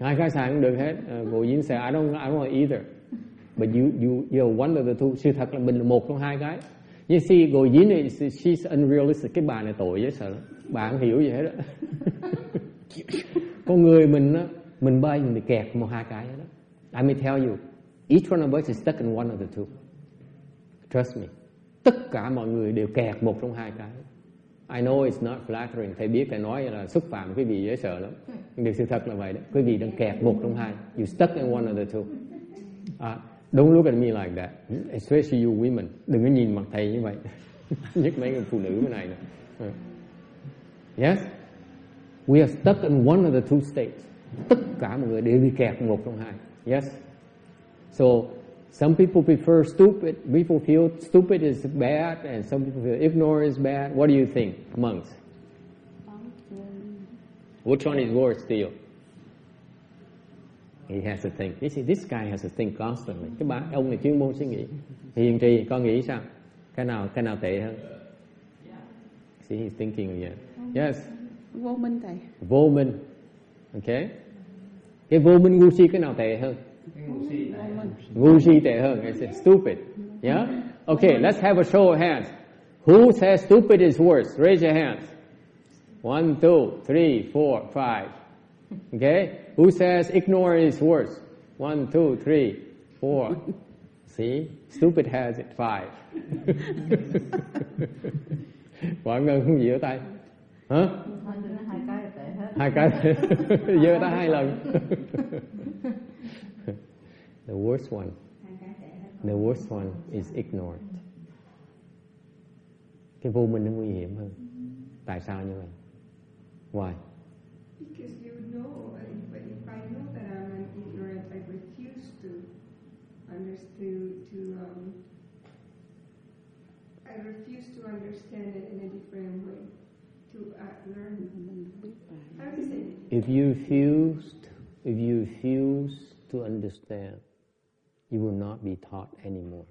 D: Hai cái xài
A: xài cũng được hết. Ngồi dính say, I don't, I don't want either. But you, you, you're one of the two. Sự thật là mình là một trong hai cái. You see, Ngồi dính này, she's unrealistic. Cái bà này tội dễ sợ lắm. Bà không hiểu gì hết đó. <laughs> <laughs> Con người mình á, mình bay mình bị kẹt một hai cái đó. I may tell you, each one of us is stuck in one of the two. Trust me. Tất cả mọi người đều kẹt một trong hai cái. I know it's not flattering. Thầy biết thầy nói là xúc phạm quý vị dễ sợ lắm. Nhưng điều sự thật là vậy đó. Quý vị đang kẹt một trong hai. You stuck in one of the two. Uh, don't look at me like that. Especially you women. Đừng có nhìn mặt thầy như vậy. <laughs> Nhất mấy người phụ nữ bên này nè. Uh. Yes? We are stuck in one of the two states. Tất cả mọi người đều bị kẹt một trong hai. Yes? So, some people prefer stupid. People feel stupid is bad, and some people feel ignorant is bad. What do you think, monks? Which one is worse to you? He has to think. You see, this guy has to think constantly. Cái bà, ông này chuyên môn suy nghĩ. Hiền trì, con nghĩ sao? Cái nào, cái nào tệ hơn? See, he's thinking again. Yes
E: vô minh thầy
A: Vô minh. Okay. Cái vô minh ngu si cái nào tệ hơn? Ngu si tệ hơn. I said stupid. Yeah? Okay, let's have a show of hands. Who says stupid is worse? Raise your hands. One, two, three, four, five. Okay? Who says ignorant is worse? One, two, three, four. See? Stupid has it. Five. <laughs> Mọi người không giơ tay. Hả?
D: Thôi tôi nói hai cái. Là tệ hết.
A: hai cái. Giơ tay hai lần. <laughs> The worst one.
D: Hai cái tệ hết.
A: the worst one is ignorant. Cái vô minh nó nguy hiểm hơn. Tại sao như vậy? Why?
F: Because you know, if, if I know that I'm an ignorant, I refuse to understand, to, um, I refuse to understand it in a different way,
A: if you refuse if you refuse to understand, you will not be taught anymore.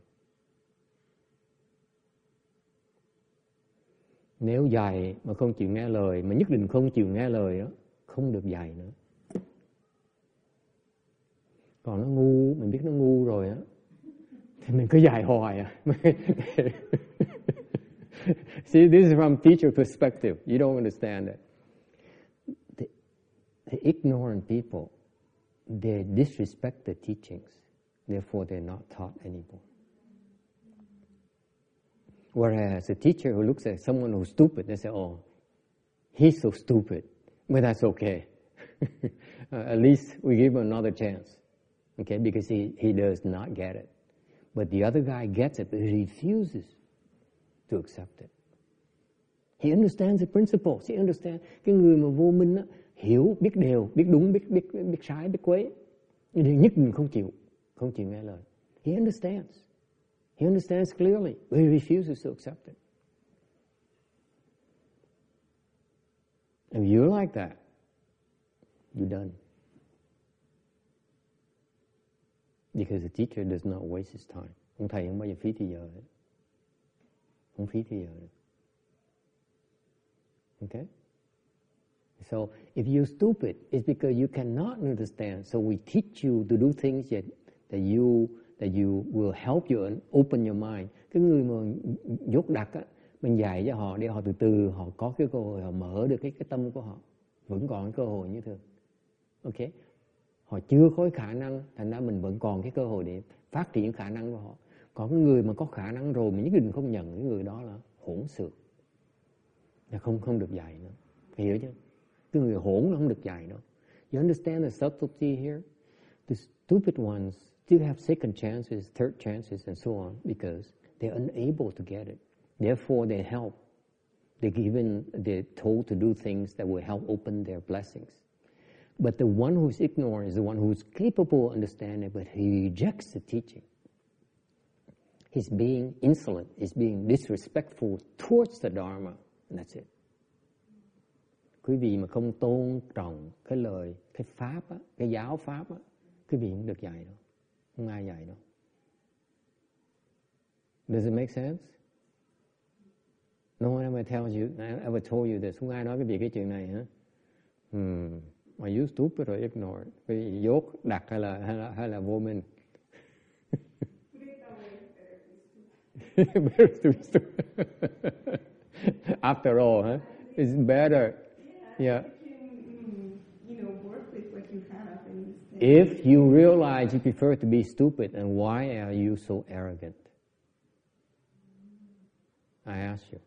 A: Nếu dạy mà không chịu nghe lời, mà nhất định không chịu nghe lời đó không được dạy nữa. Còn nó ngu, mình biết nó ngu rồi á, thì mình cứ dạy hoài à. <laughs> <laughs> see this is from teacher perspective you don't understand it the, the ignorant people they disrespect the teachings therefore they're not taught anymore Whereas a teacher who looks at someone who's stupid, they say, oh, he's so stupid. But that's okay. <laughs> Uh, at least we give him another chance. Okay, because he, he does not get it. But the other guy gets it, but he refuses to accept it. He understands the principles. He understands. Cái người mà vô minh á, hiểu, biết đều, biết đúng, biết, biết, biết sai, biết quấy. Nhưng nhất định không chịu, không chịu nghe lời. He understands. He understands clearly, but he refuses to accept it. If you're like that, you're done. Because the teacher does not waste his time. Ông thầy không bao giờ phí thì giờ hết. Không phí thì giờ được. Okay? So if you're stupid, it's because you cannot understand. So we teach you to do things that, that you that you will help you and open your mind. Cái người mà dốt đặc á, mình dạy cho họ để họ từ từ họ có cái cơ hội họ mở được cái cái tâm của họ vẫn còn cái cơ hội như thường. Ok? Họ chưa có khả năng, thành ra mình vẫn còn cái cơ hội để phát triển khả năng của họ. Còn người mà có khả năng rồi mà nhất định không nhận cái người đó là hỗn xược. Là không không được dạy nữa. Hiểu chưa? Cái người hỗn nó không được dạy đâu. You understand the subtlety here? The stupid ones still have second chances, third chances, and so on because they're unable to get it. Therefore, they help. They're given, they're told to do things that will help open their blessings. But the one who's ignorant is the one who's capable of understanding, but he rejects the teaching. He's being insolent, he's being disrespectful towards the Dharma, and that's it. Quý vị mà không tôn trọng cái lời, cái pháp, á, cái giáo pháp, á, quý vị không được dạy đâu. Không ai dạy đâu. Does it make sense? No one ever tells you, ever told you this. Không ai nói cái việc cái chuyện này hả? Hmm. Are you stupid or ignorant? Vì dốt, đặt hay là, hay là, hay là vô minh? <laughs> better to be stupid. <laughs> After all, huh? It's better. Yeah.
F: You know, work with what you have and
A: If you realize you prefer to be stupid, and why are you so arrogant? I ask you.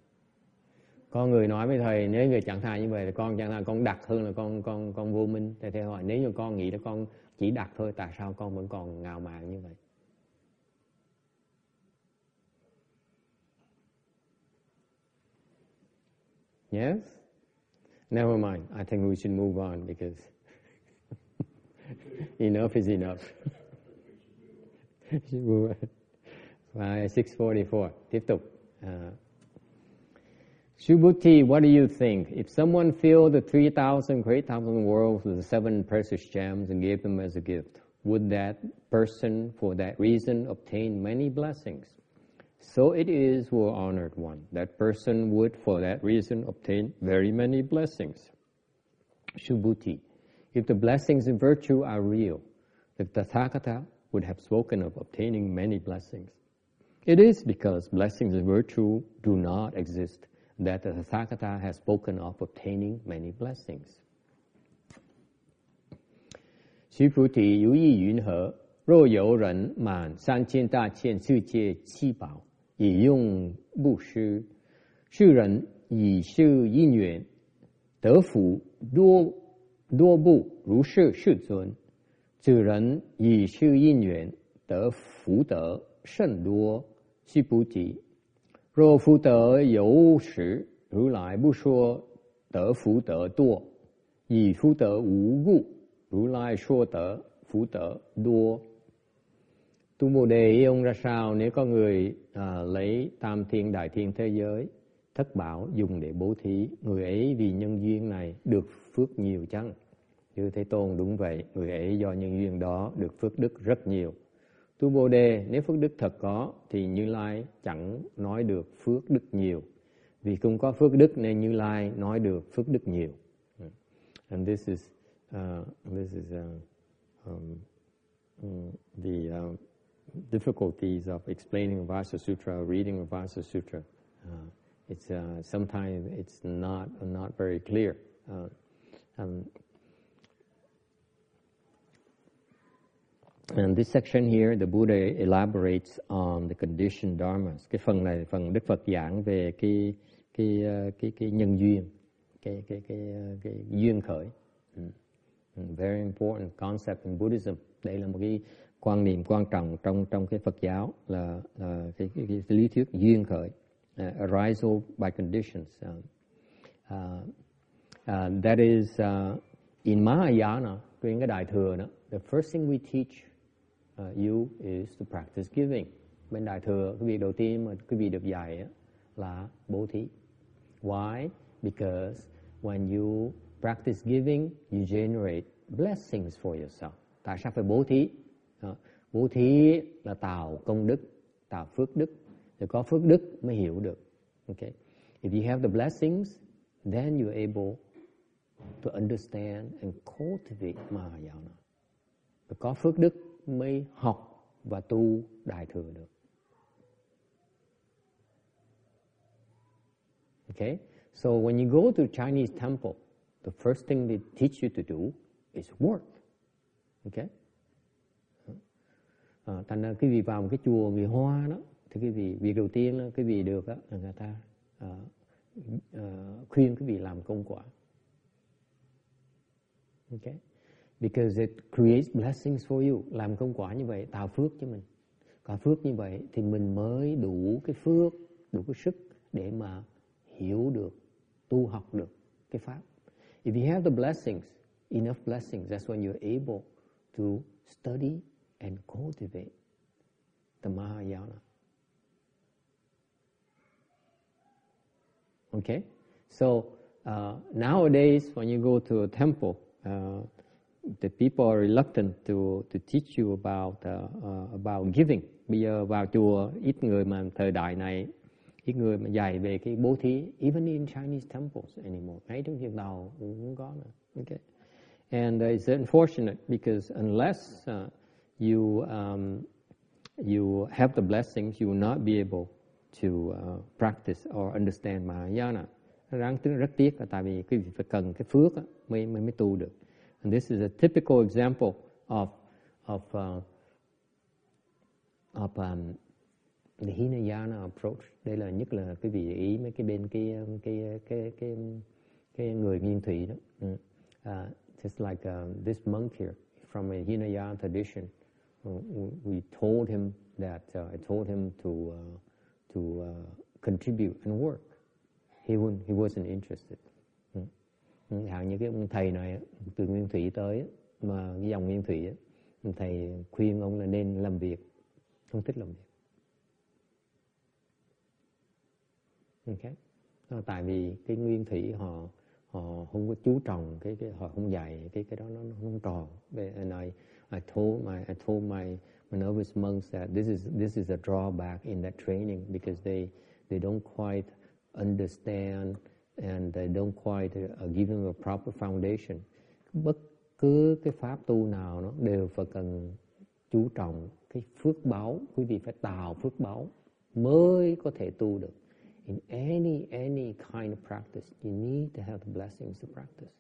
A: Con người nói với thầy nếu người chẳng thà như vậy thì con chẳng thà con đặt hơn là con con con vô minh. Thầy thầy hỏi nếu như con nghĩ là con chỉ đặt thôi tại sao con vẫn còn ngạo mạn như vậy? Yes? Never mind. I think we should move on because <laughs> enough is enough. <laughs> should move on. By 644. Tiếp tục. Uh, Subhuti, what do you think? If someone filled the 3,000 great thousand worlds with the seven precious gems and gave them as a gift, would that person, for that reason, obtain many blessings? So it is, who are honored one. That person would, for that reason, obtain very many blessings. Subhuti, if the blessings in virtue are real, the Tathagata would have spoken of obtaining many blessings. It is because blessings in virtue do not exist that the Tathagata has spoken of obtaining many blessings. 须菩提，如意云何？若有人满三千大千世界七宝， 以用布施，世人以是因缘得福多多不如是世尊。此人以是因缘得福德甚多。须菩提，若福德有时，如来不说得福德多；以福德无故，如来说得福德多. Tu Bồ Đề ý ông ra sao nếu có người à, lấy tam thiên đại thiên thế giới thất bảo dùng để bố thí, người ấy vì nhân duyên này được phước nhiều chăng? Như Thế Tôn đúng vậy, người ấy do nhân duyên đó được phước đức rất nhiều. Tu Bồ Đề, nếu phước đức thật có thì Như Lai chẳng nói được phước đức nhiều. Vì không có phước đức nên Như Lai nói được phước đức nhiều. Ừ. And this is uh, this is uh, um, ừ, um, the uh, difficulties of explaining Vasa Sutra, reading Vasa Sutra. Uh, it's uh, sometimes it's not not very clear. Uh, um, and this section here, the Buddha elaborates on the conditioned dharmas. Cái phần này phần Đức Phật giảng về cái cái uh, cái cái nhân duyên, cái cái cái uh, cái duyên khởi. Mm. Very important concept in Buddhism. Đây là một cái quan niệm quan trọng trong trong cái Phật giáo là, là cái, cái, cái, cái lý thuyết duyên khởi, uh, arisal by conditions. Uh, uh, that is uh, in Mahayana, trên cái đại thừa đó, the first thing we teach uh, you is to practice giving. Bên đại thừa, cái việc đầu tiên mà quý vị được dạy là bố thí. Why? Because when you practice giving, you generate blessings for yourself. Tại sao phải bố thí? Bố thí là tạo công đức, tạo phước đức. Thì có phước đức mới hiểu được. Okay? If you have the blessings, then you're able to understand and cultivate Mahayana. Và có phước đức mới học và tu đại thừa được. Okay? So when you go to Chinese temple, the first thing they teach you to do is work. Okay? À, thành ra cái vị vào một cái chùa người Hoa đó thì cái vị việc đầu tiên đó, cái vị được đó, là người ta à, à, khuyên cái vị làm công quả. Okay? Because it creates blessings for you. Làm công quả như vậy tạo phước cho mình. Có phước như vậy thì mình mới đủ cái phước, đủ cái sức để mà hiểu được, tu học được cái pháp. If you have the blessings, enough blessings, that's when you're able to study and cultivate the Mahayana. Okay? So uh, nowadays, when you go to a temple, uh, the people are reluctant to to teach you about uh, uh, about giving. Bây giờ vào chùa ít người mà thời đại này ít người mà dạy về cái bố thí, even in Chinese temples anymore. Ngay trong hiện đạo cũng không có nữa. Okay. And uh, it's unfortunate because unless uh, you um, you have the blessings, you will not be able to uh, practice or understand Mahayana. Đáng tiếc rất tiếc là tại vì quý vị phải cần cái phước mới mới mới tu được. And this is a typical example of of uh, of um, the Hinayana approach. Đây là nhất là cái vị ý mấy cái bên cái um, cái cái cái cái người nghiên thủy đó. Ừ. Uh, just like uh, this monk here from a Hinayana tradition, we told him that uh, I told him to uh, to uh, contribute and work. He wouldn't, he wasn't interested. Ừ. Ừ, Hạng như cái ông thầy này từ Nguyên Thủy tới mà cái dòng Nguyên Thủy thầy khuyên ông là nên làm việc, không thích làm việc. Ừ, okay. Đó, ờ, tại vì cái nguyên thủy họ họ không có chú trọng cái cái họ không dạy cái cái đó nó, nó không tròn. về I I told my I told my my novice monks that this is this is a drawback in that training because they they don't quite understand and they don't quite uh, give them a proper foundation. Bất cứ cái pháp tu nào nó đều phải cần chú trọng cái phước báo, quý vị phải tạo phước báo mới có thể tu được. In any any kind of practice, you need to have the blessings to practice.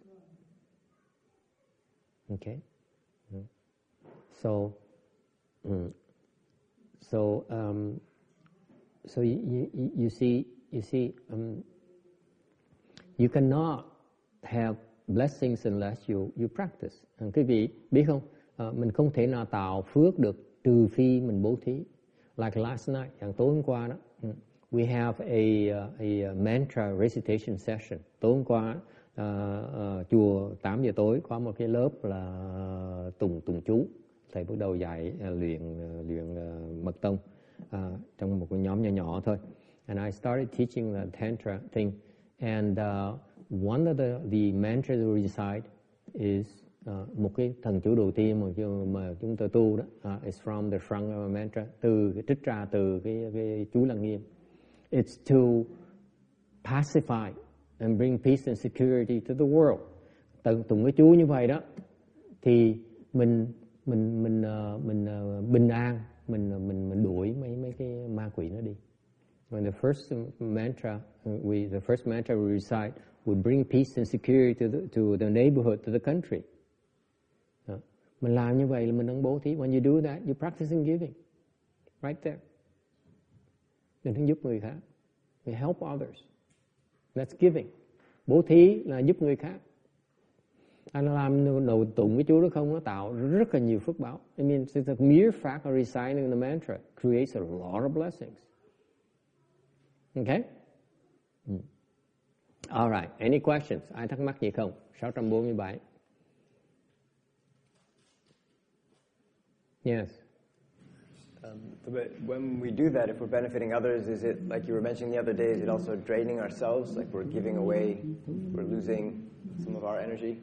A: Okay? Mm -hmm. So, mm, so, um, so you, you, you, see, you see, um, you cannot have blessings unless you you practice. Ờ, quý vị biết không? À, mình không thể nào tạo phước được trừ phi mình bố thí. Like last night, dạng tối hôm qua đó, ừ, we have a ờ, a, a mantra recitation session. Tối hôm qua uh, uh, chùa 8 giờ tối có một cái lớp là tùng tùng chú Thầy bắt đầu dạy uh, luyện uh, luyện uh, mật tông uh, trong một cái nhóm nhỏ nhỏ thôi. And I started teaching the tantra thing. And uh, one of the the mantras we recite is uh, một cái thần chú đầu tiên mà mà chúng ta tu đó uh, is from the Shranga mantra từ cái trích ra từ cái cái chú lăng nghiêm. It's to pacify and bring peace and security to the world. Từng tụng cái chú như vậy đó thì mình mình mình ờ, mình ờ, bình an, mình ờ, mình mình đuổi mấy mấy cái ma quỷ nó đi. When the first mantra uh, we the first mantra we recite would bring peace and security to the, to the neighborhood, to the country. Đó. Mình làm như vậy là mình đang bố thí. When you do that, you practicing giving. Right there. Mình đang giúp người khác. We help others. That's giving. Bố thí là giúp người khác. Anh làm đầu tụng với chú đó không, nó tạo rất là nhiều phước báo. I mean, it's the mere fact of reciting the mantra creates a lot of blessings. Okay? Mm. All right. Any questions? Ai thắc mắc gì không? 647. Yes.
C: Um, but when we do that, if we're benefiting others, is it like you were mentioning the other day? Is it also draining ourselves? Like we're giving away, we're losing some of our energy?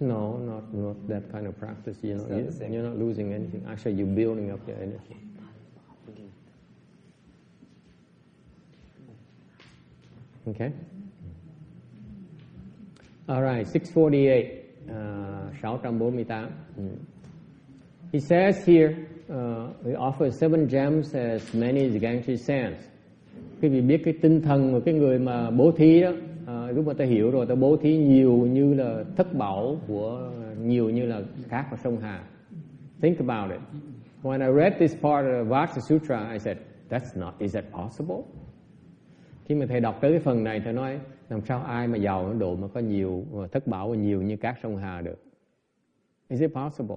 A: No, not not that kind of practice. You know,
C: not
A: you, you're not losing anything. Actually, you're building up your energy. Okay. All right, 648, uh, 648. Mm. He says here, uh, we offer seven gems as many as Ganges sands. Quý vị biết cái tinh thần của cái người mà bố thí đó, à, lúc mà ta hiểu rồi, ta bố thí nhiều như là thất bảo của nhiều như là cát và sông Hà. Think about it. When I read this part of Vajra Sutra, I said, that's not, is that possible? Khi mà thầy đọc tới cái phần này, thầy nói, làm sao ai mà giàu độ mà có nhiều mà thất bảo và nhiều như cát sông Hà được? Is it possible?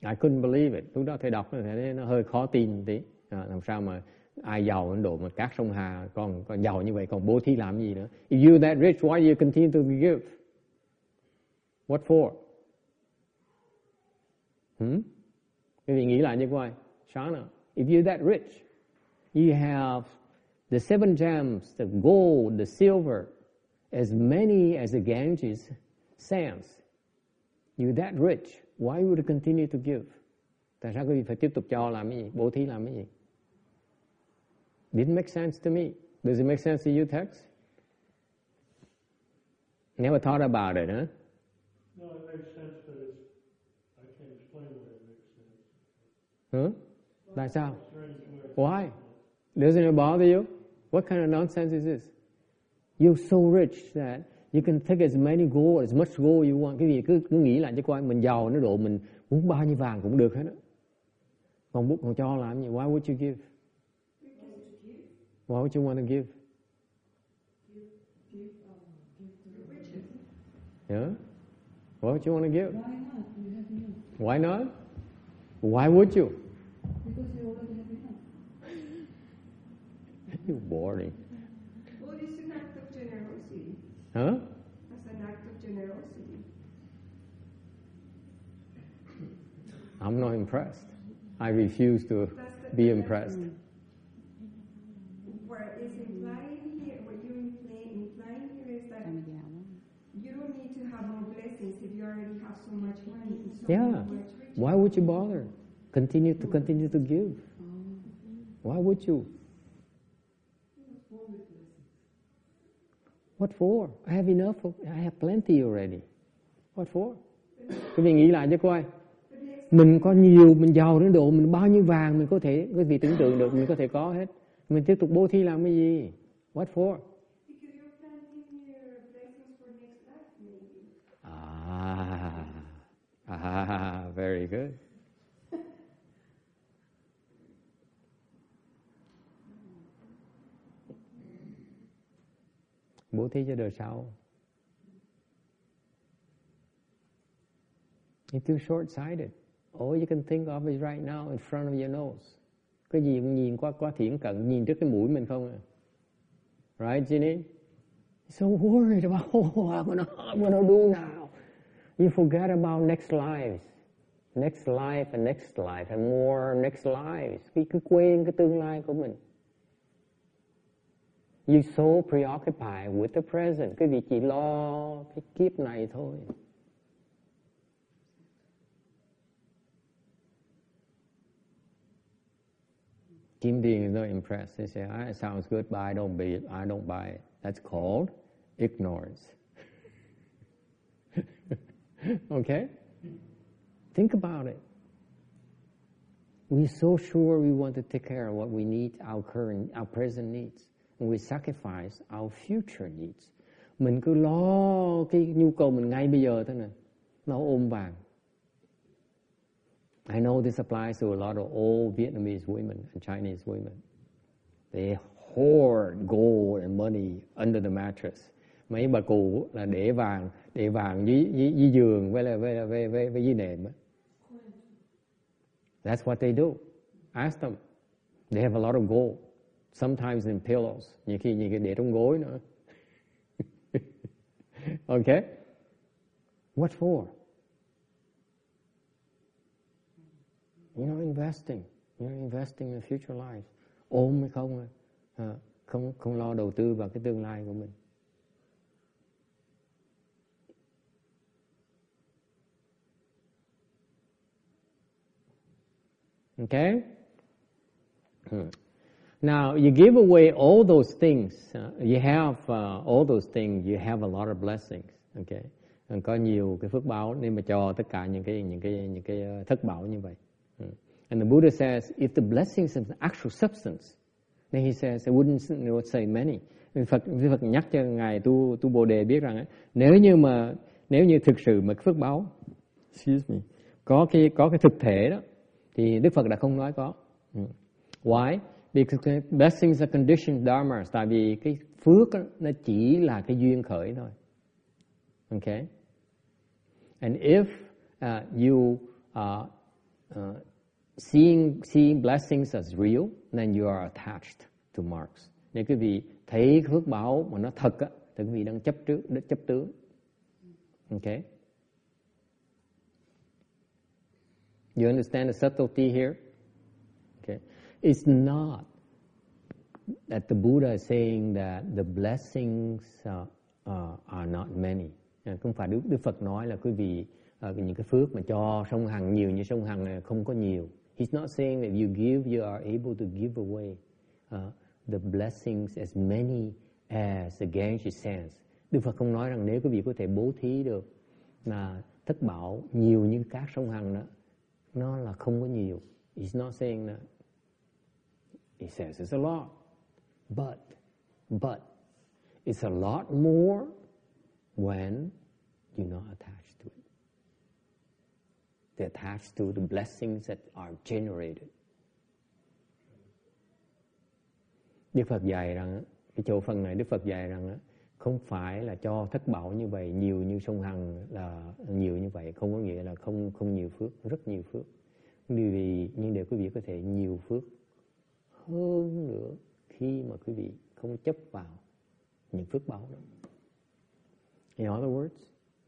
A: I couldn't believe it. Lúc đó thầy đọc thầy thấy nó hơi khó tin tí. À, làm sao mà ai giàu đến độ mà cát sông Hà còn còn giàu như vậy còn bố thí làm gì nữa? If you that rich, why you continue to give? What for? Hmm? Quý vị nghĩ lại như coi. nào if you're that rich, you have the seven gems, the gold, the silver, as many as the Ganges sands. You're that rich. Why would you continue to give? Tại sao quý vị phải tiếp tục cho làm cái gì? Bố thí làm cái gì? Didn't make sense to me. Does it make sense to you, Tex? Never thought about it, huh?
B: No, it makes sense, but it's, I can't explain why it makes sense.
A: Huh? Tại sao? Why? Doesn't it bother you? What kind of nonsense is this? You're so rich that you can take as many gold, as much gold you want. Cái gì cứ cứ nghĩ lại cho coi mình giàu nó độ mình muốn bao nhiêu vàng cũng được hết á. Còn bút còn cho làm gì? Why would you give? Why would you want um, to give? Yeah? Why would you want to give?
E: Why not? You have enough.
A: Why not? Why would you?
E: Because you already have enough. <laughs>
A: You're boring.
F: Well, it's an act of generosity.
A: Huh?
F: As an act of generosity.
A: I'm not impressed. I refuse to
F: the,
A: be impressed.
F: What already have so much money and so
A: Yeah. Why would you bother? Continue to continue to give. Why would you? What for? I have enough. Of, I have plenty already. What for? Quý vị nghĩ lại cho coi. Mình có nhiều, mình giàu đến độ mình bao nhiêu vàng mình có thể, quý vị tưởng tượng được mình có thể có hết. Mình tiếp tục bố thí làm cái gì? What for?
F: Because you're planting your blessings for next life, maybe.
A: Ah, ah, very good. Bố thí cho đời sau. You're too short-sighted. All you can think of is right now in front of your nose. Cái gì cũng nhìn qua qua thiển cận, nhìn trước cái mũi mình không à. Right, Ginny? so worried about <laughs> oh, what I'm gonna, I'm gonna do now. You forget about next lives. Next life and next life and more next lives. Vì cứ quên cái tương lai của mình. You so preoccupied with the present. Cái vị chỉ lo cái kiếp này thôi. Kim Dean is not impressed. He say, ah, it sounds good, but I don't it. I don't buy it. That's called ignorance. <laughs> okay? Think about it. We're so sure we want to take care of what we need, our current, our present needs, and we sacrifice our future needs. Mình cứ lo cái nhu cầu mình ngay bây giờ thôi nè, nó ôm vàng. I know this applies to a lot of old Vietnamese women and Chinese women. They hoard gold and money under the mattress. Mấy bà cụ là để vàng, địa vàng dưới, dưới, dưới giường với là với, là- với, với, với dưới nệm. á. That's what they do. Ask them. They have a lot of gold. Sometimes in pillows. Nhiều khi nhiều khi để trong gối nữa. <laughs> okay? What for? You're not investing. You're investing in future life. Ôm hay không à, không không lo đầu tư vào cái tương lai của mình. Okay? Now, you give away all those things. Uh, you have uh, all those things. You have a lot of blessings. Okay? Có nhiều cái phước báo nên mà cho tất cả những cái những cái những cái uh, thất bảo như vậy. Ừ. And the Buddha says, if the blessings is actual substance, then he says, I wouldn't say many. Phật, Phật nhắc cho ngài tu tu Bồ đề biết rằng nếu như mà nếu như thực sự mà phước báo, excuse me, có cái có cái thực thể đó thì Đức Phật đã không nói có. Ừ. Why? Because blessings are conditioned dharma. Tại vì cái phước đó, nó chỉ là cái duyên khởi thôi. Okay? And if uh, you are uh, seeing seeing blessings as real, then you are attached to marks. Nếu quý vị thấy phước báo mà nó thật á, thì quý vị đang chấp trước, chấp tướng. Okay? You understand the subtlety here? Okay. It's not that the Buddha is saying that the blessings uh, uh, are not many. À, không phải Đức, Đức Phật nói là quý vị uh, những cái phước mà cho sông Hằng nhiều như sông Hằng này không có nhiều. He's not saying that you give, you are able to give away uh, the blessings as many as the Ganges sands. Đức Phật không nói rằng nếu quý vị có thể bố thí được là thất bảo nhiều như các sông Hằng đó nó là không có nhiều. He's not saying that. He says it's a lot. But, but, it's a lot more when you're not attached to it. They're attached to the blessings that are generated. Đức Phật dạy rằng, cái chỗ phần này Đức Phật dạy rằng không phải là cho thất bảo như vậy nhiều như sông Hằng là nhiều như vậy không có nghĩa là không không nhiều phước rất nhiều phước vì nhưng để quý vị có thể nhiều phước hơn nữa khi mà quý vị không chấp vào những phước báo đó. In other words,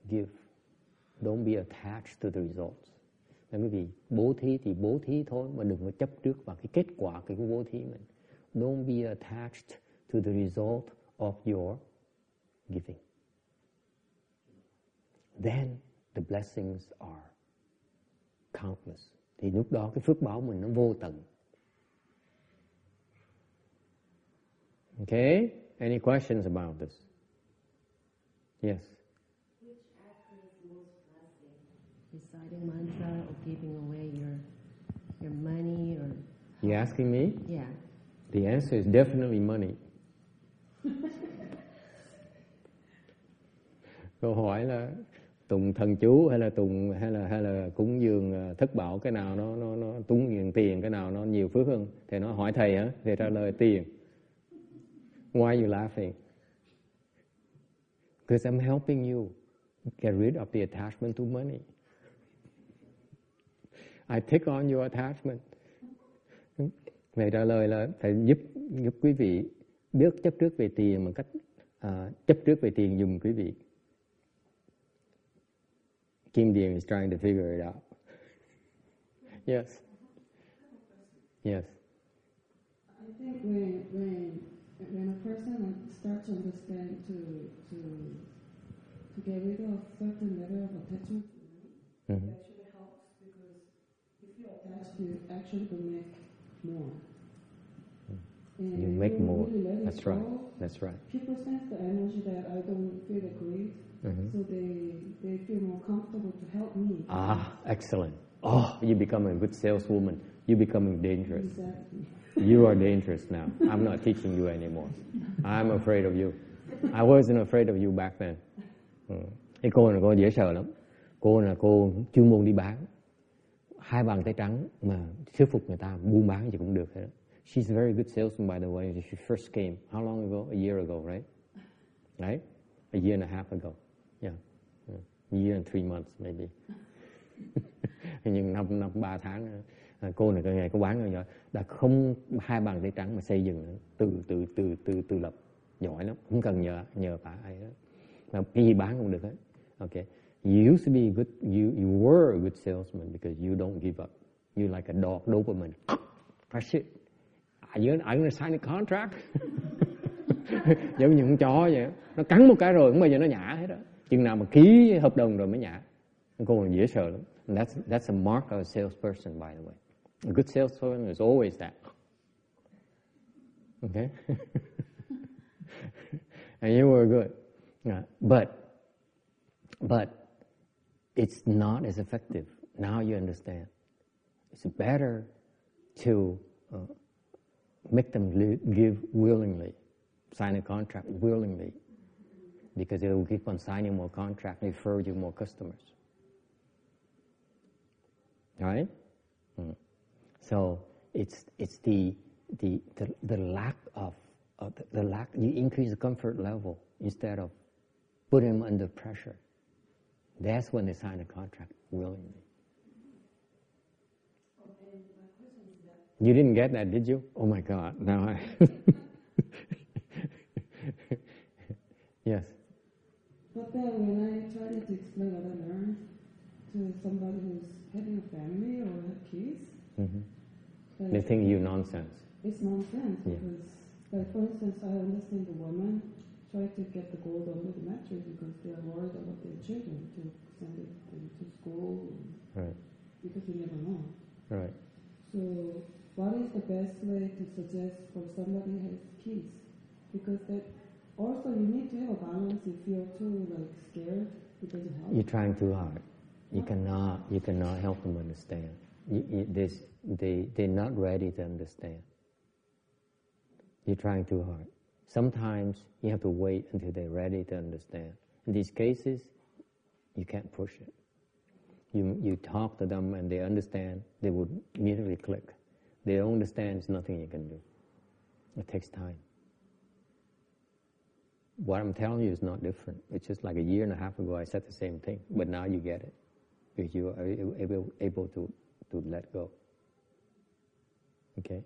A: give. Don't be attached to the results. Nên quý vị bố thí thì bố thí thôi mà đừng có chấp trước vào cái kết quả cái bố thí mình. Don't be attached to the result of your giving. Then the blessings are countless. Thì lúc đó cái phước báo mình nó vô tận. Okay? Any questions about this? Yes. Which act is most blessing?
G: Reciting mantra or giving away your your money or
A: You asking me?
G: yeah.
A: The answer is definitely money. <laughs> Câu hỏi là tùng thần chú hay là tùng hay là hay là cúng dường à, thất bảo cái nào nó nó nó cúng dường tiền cái nào nó nhiều phước hơn? Thì nó hỏi thầy hả thì trả lời tiền. Why you laughing? Because I'm helping you get rid of the attachment to money. I take on your attachment. Vậy trả lời là phải giúp giúp quý vị biết chấp trước về tiền bằng cách uh, chấp trước về tiền dùng quý vị. Kim Điền is trying to figure it out. Yes. Yes.
E: I think when when when a person starts to understand to to to get rid of certain level of attachment to money,
A: Mhm.
E: it actually helps because if you're attached, you actually can make more. And
A: You make more.
E: Really
A: That's right.
E: go,
A: That's right.
E: People sense the energy that I don't feel the greed,
A: Mhm.
E: so they they feel more comfortable to help me.
A: Ah, excellent. Oh, you become a good saleswoman. You becoming dangerous.
E: Exactly.
A: You are dangerous now. I'm not teaching you anymore. I'm afraid of you. I wasn't afraid of you back then. Ừ. Cái cô này cô dễ sợ lắm. Cô là cô chuyên môn đi bán. Hai bàn tay trắng mà thuyết phục người ta buôn bán gì cũng được hết. She's a very good salesman by the way. She first came. How long ago? A year ago, right? Right? A year and a half ago. Yeah. yeah. Year and three months maybe. <laughs> nhưng năm năm ba tháng à, cô này cái ngày có bán rồi đã không hai bàn tay trắng mà xây dựng nữa. từ từ từ từ từ lập giỏi lắm không cần nhờ nhờ bà ai đó mà cái gì bán cũng được hết ok You used to be a good, you, you were a good salesman because you don't give up. You like a dog, dopamine. <laughs> Press it. Are you, are you gonna sign a contract? <laughs> giống như con chó vậy nó cắn một cái rồi không bao giờ nó nhả hết đó. Chừng nào mà ký hợp đồng rồi mới nhả. Cô còn dễ sợ lắm. And that's that's a mark of a salesperson by the way. A good salesperson is always that. Okay? <laughs> And you were good. Yeah. but but it's not as effective. Now you understand. It's better to uh, make them give willingly sign a contract willingly because they will keep on signing more contracts, refer you more customers. Right? Mm. So it's it's the the the, the lack of, of the, the lack you increase the comfort level instead of putting them under pressure. That's when they sign a contract willingly. You didn't get that, did you? Oh my God! Now I. <laughs> yes.
E: But then when I tried to explain what I learned to somebody who's having a family or have kids,
A: hmm They think you nonsense.
E: it's nonsense
A: Yeah.
E: because, like for instance, I understand the woman try to get the gold under the mattress because they are worried about their children to send it to, to school
A: Right.
E: because you never know.
A: Right.
E: So, what is the best way to suggest for somebody who has kids? Because that also you need to have a balance. If you're too like scared, it doesn't help.
A: You're trying too hard. You cannot. You cannot help them understand. You, you, this, they they're not ready to understand. You're trying too hard. Sometimes you have to wait until they're ready to understand. In these cases, you can't push it. You you talk to them and they understand. They would immediately click. They don't understand. There's nothing you can do. It takes time. What I'm telling you is not different. It's just like a year and a half ago I said the same thing, but now you get it because you are able, able to, to let go. Okay?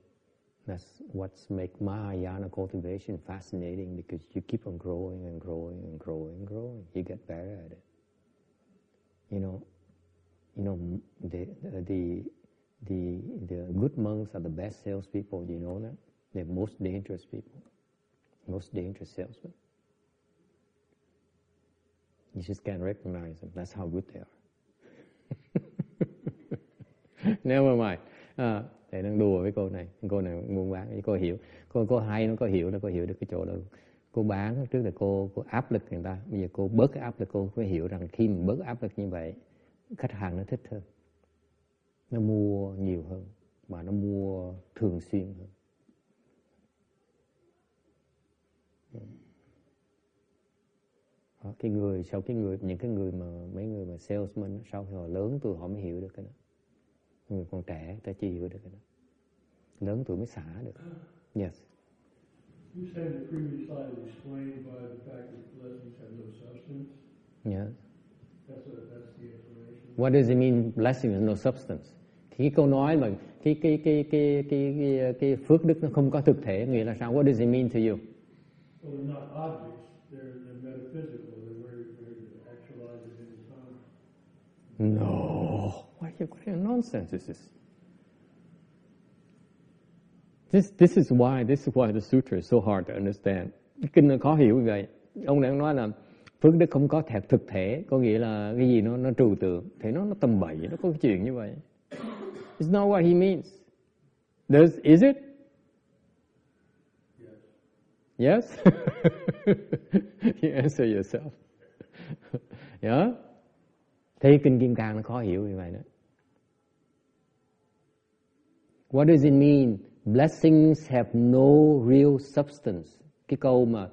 A: That's what's make Mahayana cultivation fascinating because you keep on growing and growing and growing and growing. You get better at it. You know, you know the the the the good monks are the best salespeople. You know that they're most dangerous people, most dangerous salesmen. You just can't recognize them. That's how good they are. <laughs> Never mind. À, thầy đang đùa với cô này. Cô này muốn bán, cô hiểu. Cô cô hay nó có hiểu nó có hiểu được cái chỗ đó. Cô bán trước là cô cô áp lực người ta. Bây giờ cô bớt cái áp lực cô phải hiểu rằng khi mình bớt áp lực như vậy, khách hàng nó thích hơn. Nó mua nhiều hơn mà nó mua thường xuyên hơn. Đó, cái người sau cái người những cái người mà mấy người mà salesman sau khi họ lớn tuổi họ mới hiểu được cái đó người còn trẻ ta chưa hiểu được cái đó lớn tuổi mới xả được yes
B: You said the previous slide was explained by the fact that blessings have no substance.
A: yes
B: That's, a, that's the explanation.
A: what does it mean blessing is no substance thì cái câu nói mà cái cái cái cái cái cái, cái phước đức nó không có thực thể nghĩa là sao what does it mean to you
B: Well, they're not objects. They're, they're metaphysical. They're very, very actualized in time.
A: No. What, what kind of nonsense is this? This, this is why this is why the sutra is so hard to understand. Kinh nó khó hiểu như vậy. Ông đang nói là phước đức không có thật thực thể, có nghĩa là cái gì nó nó trừu tượng, thì nó nó tầm bậy, nó có cái chuyện như vậy. It's not what he means. Does is it? Yes. <laughs> you answer yourself. <laughs> yeah. Thế kinh Kim Cang nó khó hiểu như vậy đó. What does it mean? Blessings have no real substance. Cái câu mà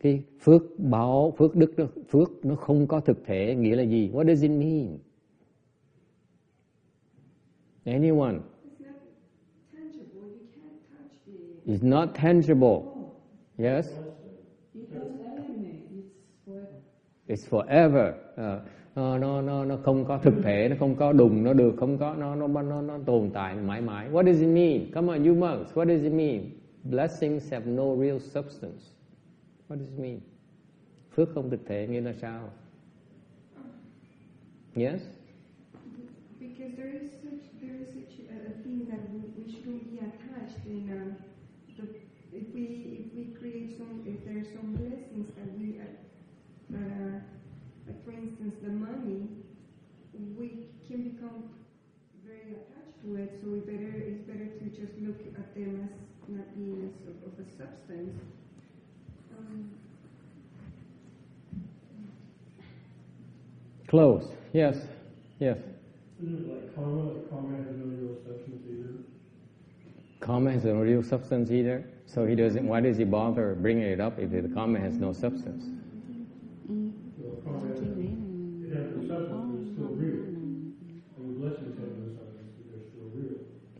A: cái phước báo, phước đức, nó, phước nó không có thực thể nghĩa là gì? What does it mean? Anyone?
F: It's not tangible.
A: Yes?
E: It's forever.
A: It's forever. Ờ, nó, nó, nó, nó không có thực thể, nó không có đùng, nó được, không có, nó, nó, nó, nó tồn tại mãi mãi. What does it mean? Come on, you monks, what does it mean? Blessings have no real substance. What does it mean? Phước không thực thể nghĩa là sao? Yes?
F: Because there is such there is such a, a thing that we, we shouldn't be attached in uh, the, if we if we create some if there are some blessings that we uh, uh, are instance the money we can become very attached to it so we better it's better to just look at them as not being as of, of a substance. Um,
A: Close. Yes. Yes.
B: Isn't like karma? Like karma has no real substance either.
A: Karma has no real substance either. So he doesn't. Why does he bother bringing it up if the karma has no substance?
B: Well, karma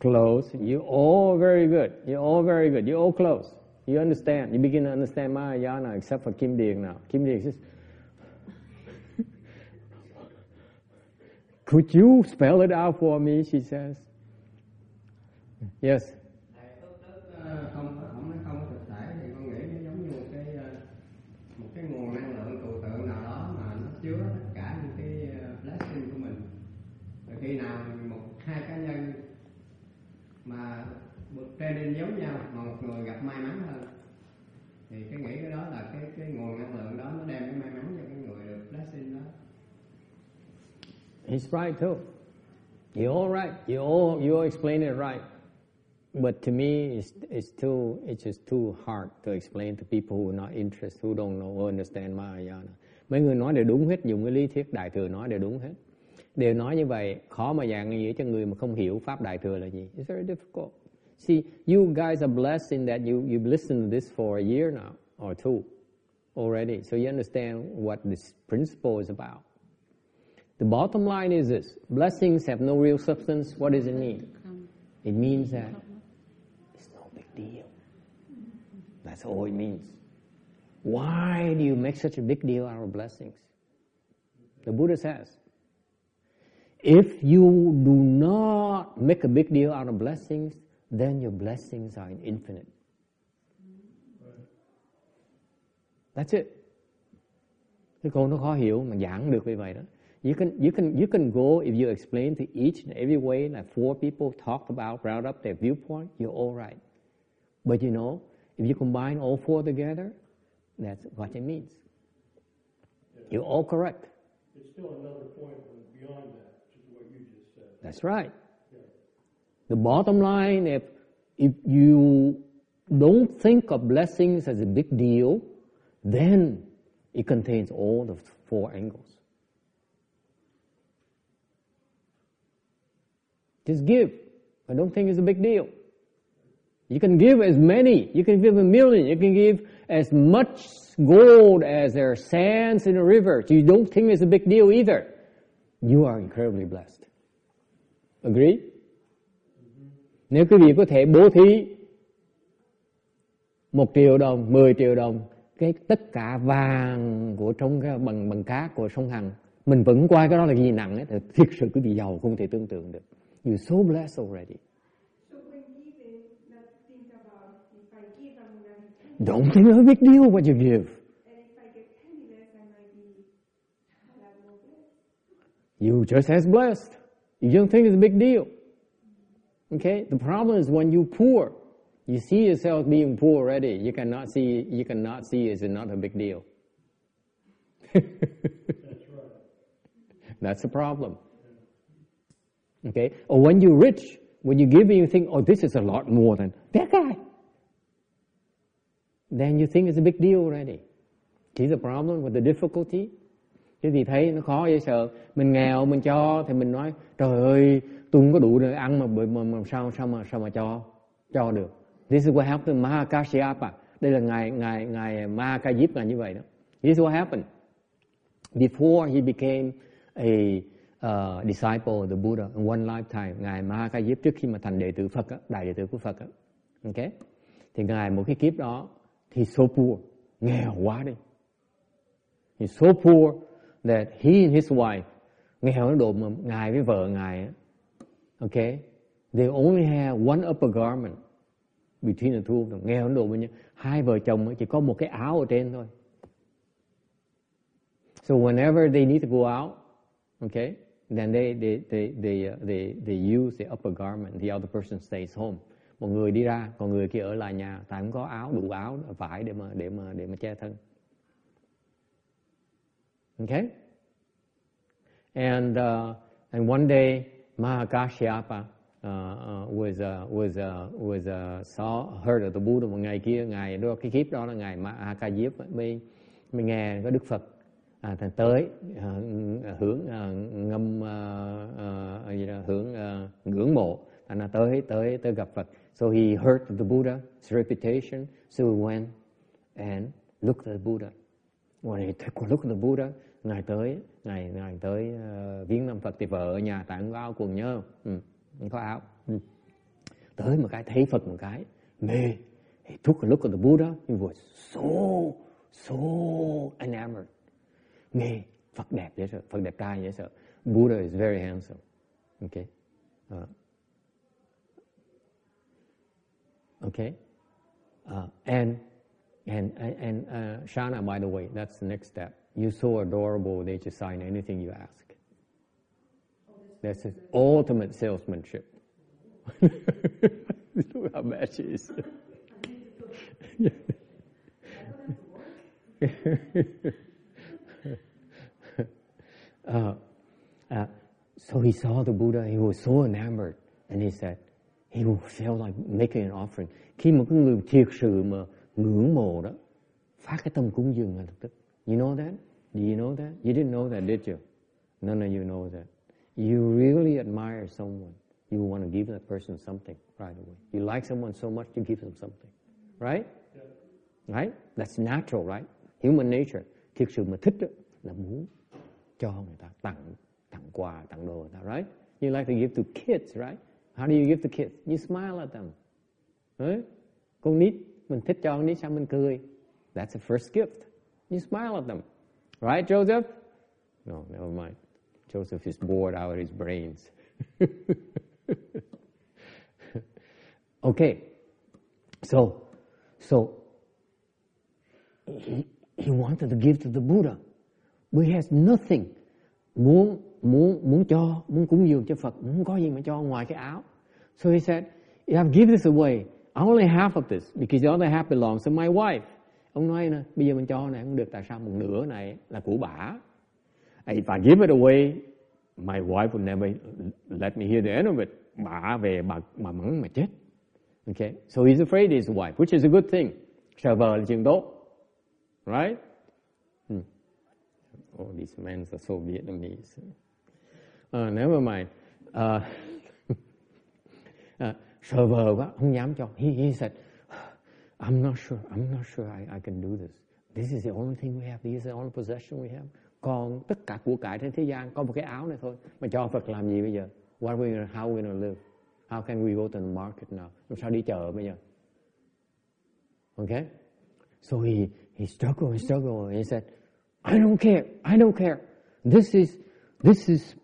A: Close. You're all very good. You're all very good. You're all close. You understand. You begin to understand Mahayana except for Kim Deeng now. Kim Deeng says, Could you spell it out for me? She says. Yes.
H: Training giống nhau mà một người gặp may mắn hơn thì cái nghĩ cái đó là cái cái nguồn năng lượng đó nó đem cái may mắn cho cái người được blessing đó.
A: He's right too. You're all right. You all you all explain it right. But to me, it's, it's too it's just too hard to explain to people who are not interested, who don't know or understand Mahayana. Mấy người nói đều đúng hết, dùng cái lý thuyết đại thừa nói đều đúng hết. Đều nói như vậy, khó mà giảng nghĩa cho người mà không hiểu pháp đại thừa là gì. It's very difficult. See, you guys are blessed in that you you've listened to this for a year now or two already, so you understand what this principle is about. The bottom line is this blessings have no real substance. What does it mean? It means that it's no big deal. That's all it means. Why do you make such a big deal out of blessings? The Buddha says if you do not make a big deal out of blessings, then your blessings are infinite. That's it. Cái câu nó khó hiểu mà giảng được như vậy đó. You can you can you can go if you explain to each and every way like four people talk about round up their viewpoint, you're all right. But you know, if you combine all four together, that's what it means. You're all correct.
B: it's still another point beyond that, which is what you just said.
A: That's right. The bottom line, if if you don't think of blessings as a big deal, then it contains all the four angles. Just give. I don't think it's a big deal. You can give as many. You can give a million. You can give as much gold as there are sands in a river. You don't think it's a big deal either. You are incredibly blessed. Agree? Nếu quý vị có thể bố thí một triệu đồng, 10 triệu đồng, cái tất cả vàng của trong cái bằng bằng cá của sông Hằng, mình vẫn coi cái đó là gì nặng ấy, thì thiệt sự quý vị giàu không thể tưởng tượng được. you so blessed already.
F: so
A: Don't think it's a big deal what you give. You just as blessed. You don't think it's a big deal. Okay? The problem is when you poor, you see yourself being poor already. You cannot see you cannot see it's not a big deal.
B: That's <laughs> right.
A: That's the problem. Okay? Or when you're rich, when you give you think, oh, this is a lot more than that guy. Then you think it's a big deal already. See the problem with the difficulty? Chứ thì thấy nó khó dễ sợ. Mình nghèo, mình cho, thì mình nói, trời ơi, tôi không có đủ để ăn mà, mà, mà, mà sao, sao mà sao mà cho, cho được. This is what happened Mahakashyapa. Đây là ngài ngài ngài Mahakajip là như vậy đó. This is what happened. Before he became a uh, disciple of the Buddha in one lifetime. Ngài Mahakajip trước khi mà thành đệ tử Phật, đó, đại đệ tử của Phật. đó. ok Thì Ngài một cái kiếp đó thì so poor, nghèo quá đi. He's so poor that he and his wife, nghèo đến độ mà Ngài với vợ Ngài, okay, they only have one upper garment between the two of them. Nghèo Ấn độ mà hai vợ chồng chỉ có một cái áo ở trên thôi. So whenever they need to go out, okay, then they they they they uh, they they use the upper garment. The other person stays home. Một người đi ra, còn người kia ở lại nhà, tại không có áo đủ áo vải để mà để mà để mà che thân. Okay? And uh, and one day Mahakashyapa uh, uh was a, was a, was a saw heard of the Buddha một ngày kia ngày đó cái kiếp đó là ngày Mahakayip mới mới nghe có Đức Phật à, thành tới à, hưởng à, ngâm à, à, gì đó, hưởng à, ngưỡng mộ. Thành là tới tới tới gặp Phật. So he heard the Buddha's reputation so he went and looked at the Buddha. When he took a look at the Buddha ngày tới ngày ngày tới uh, viếng năm Phật thì vợ ở nhà tại không áo quần nhớ ừ, có áo. Ừ. tới một cái thấy Phật một cái mê. He took a look at the Buddha he was so so enamored. Mê Phật đẹp dễ sợ Phật đẹp trai dễ sợ. Buddha is very handsome okay uh, okay uh, and and and uh, Shana by the way that's the next step. You're so adorable they just sign anything you ask that's his ultimate salesmanship <laughs> look how bad she is <laughs> uh, uh, so he saw the Buddha, he was so enamored, and he said, he felt like making an offering. Khi một cái người thiệt sự mà ngưỡng mộ đó, phát cái tâm cúng dường ngay lập tức. You know that? Do you know that? You didn't know that, did you? None of you know that. You really admire someone. You want to give that person something right away. You like someone so much, you give them something. Right? Right? That's natural, right? Human nature. Thiệt sự mà thích đó, là muốn cho người ta tặng tặng quà tặng đồ người ta right you like to give to kids right how do you give to kids you smile at them right? con nít mình thích cho con nít sao mình cười that's the first gift you smile at them. Right Joseph? No never mind. Joseph is bored out of his brains. <laughs> Okay. So so he, he wanted to give to the Buddha but he has nothing. Muốn muốn muốn cho muốn cúng dường cho Phật muốn có gì mà cho ngoài cái áo. So he said if I give this away I only half of this because the other half belongs to my wife ông nói nè bây giờ mình cho này không được tại sao một nửa này là của bả if I give it away my wife would never let me hear the end of it bả về bà mà mắng mà chết okay so he's afraid his wife which is a good thing sợ vợ là chuyện tốt right hmm. Oh, these men are so Vietnamese. Uh, never mind. Uh, <laughs> uh, sợ vợ quá, không dám cho. He, he said, I'm not sure, I'm not sure I, I can do this. This is the only thing we have. This is the only possession we have. Còn tất cả của cải trên thế gian có một cái áo này thôi. Mà cho Phật làm gì bây giờ? What we, gonna, how we gonna live? How can we go to the market now? Làm sao đi chợ bây giờ? Okay? So he, he struggled, he struggled, and he said, I don't care. I don't care. This is this is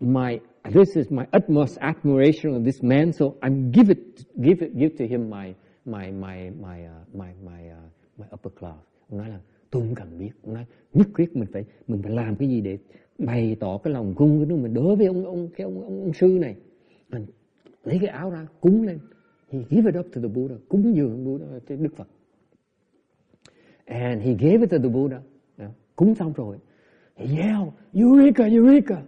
A: my this is my utmost admiration of this man. So I'm give it give it give to him my my my my uh, my my uh, my upper class. Ông nói là tôi không cần biết. Ông nói nhất quyết mình phải mình phải làm cái gì để bày tỏ cái lòng cung của nó mình đối với ông ông cái ông ông, ông sư này. Mình lấy cái áo ra cúng lên. He gave it up to the Buddha. Cúng dường Buddha cho ờ, Đức Phật. And he gave it to the Buddha. Yeah cúng xong rồi yell Eureka Eureka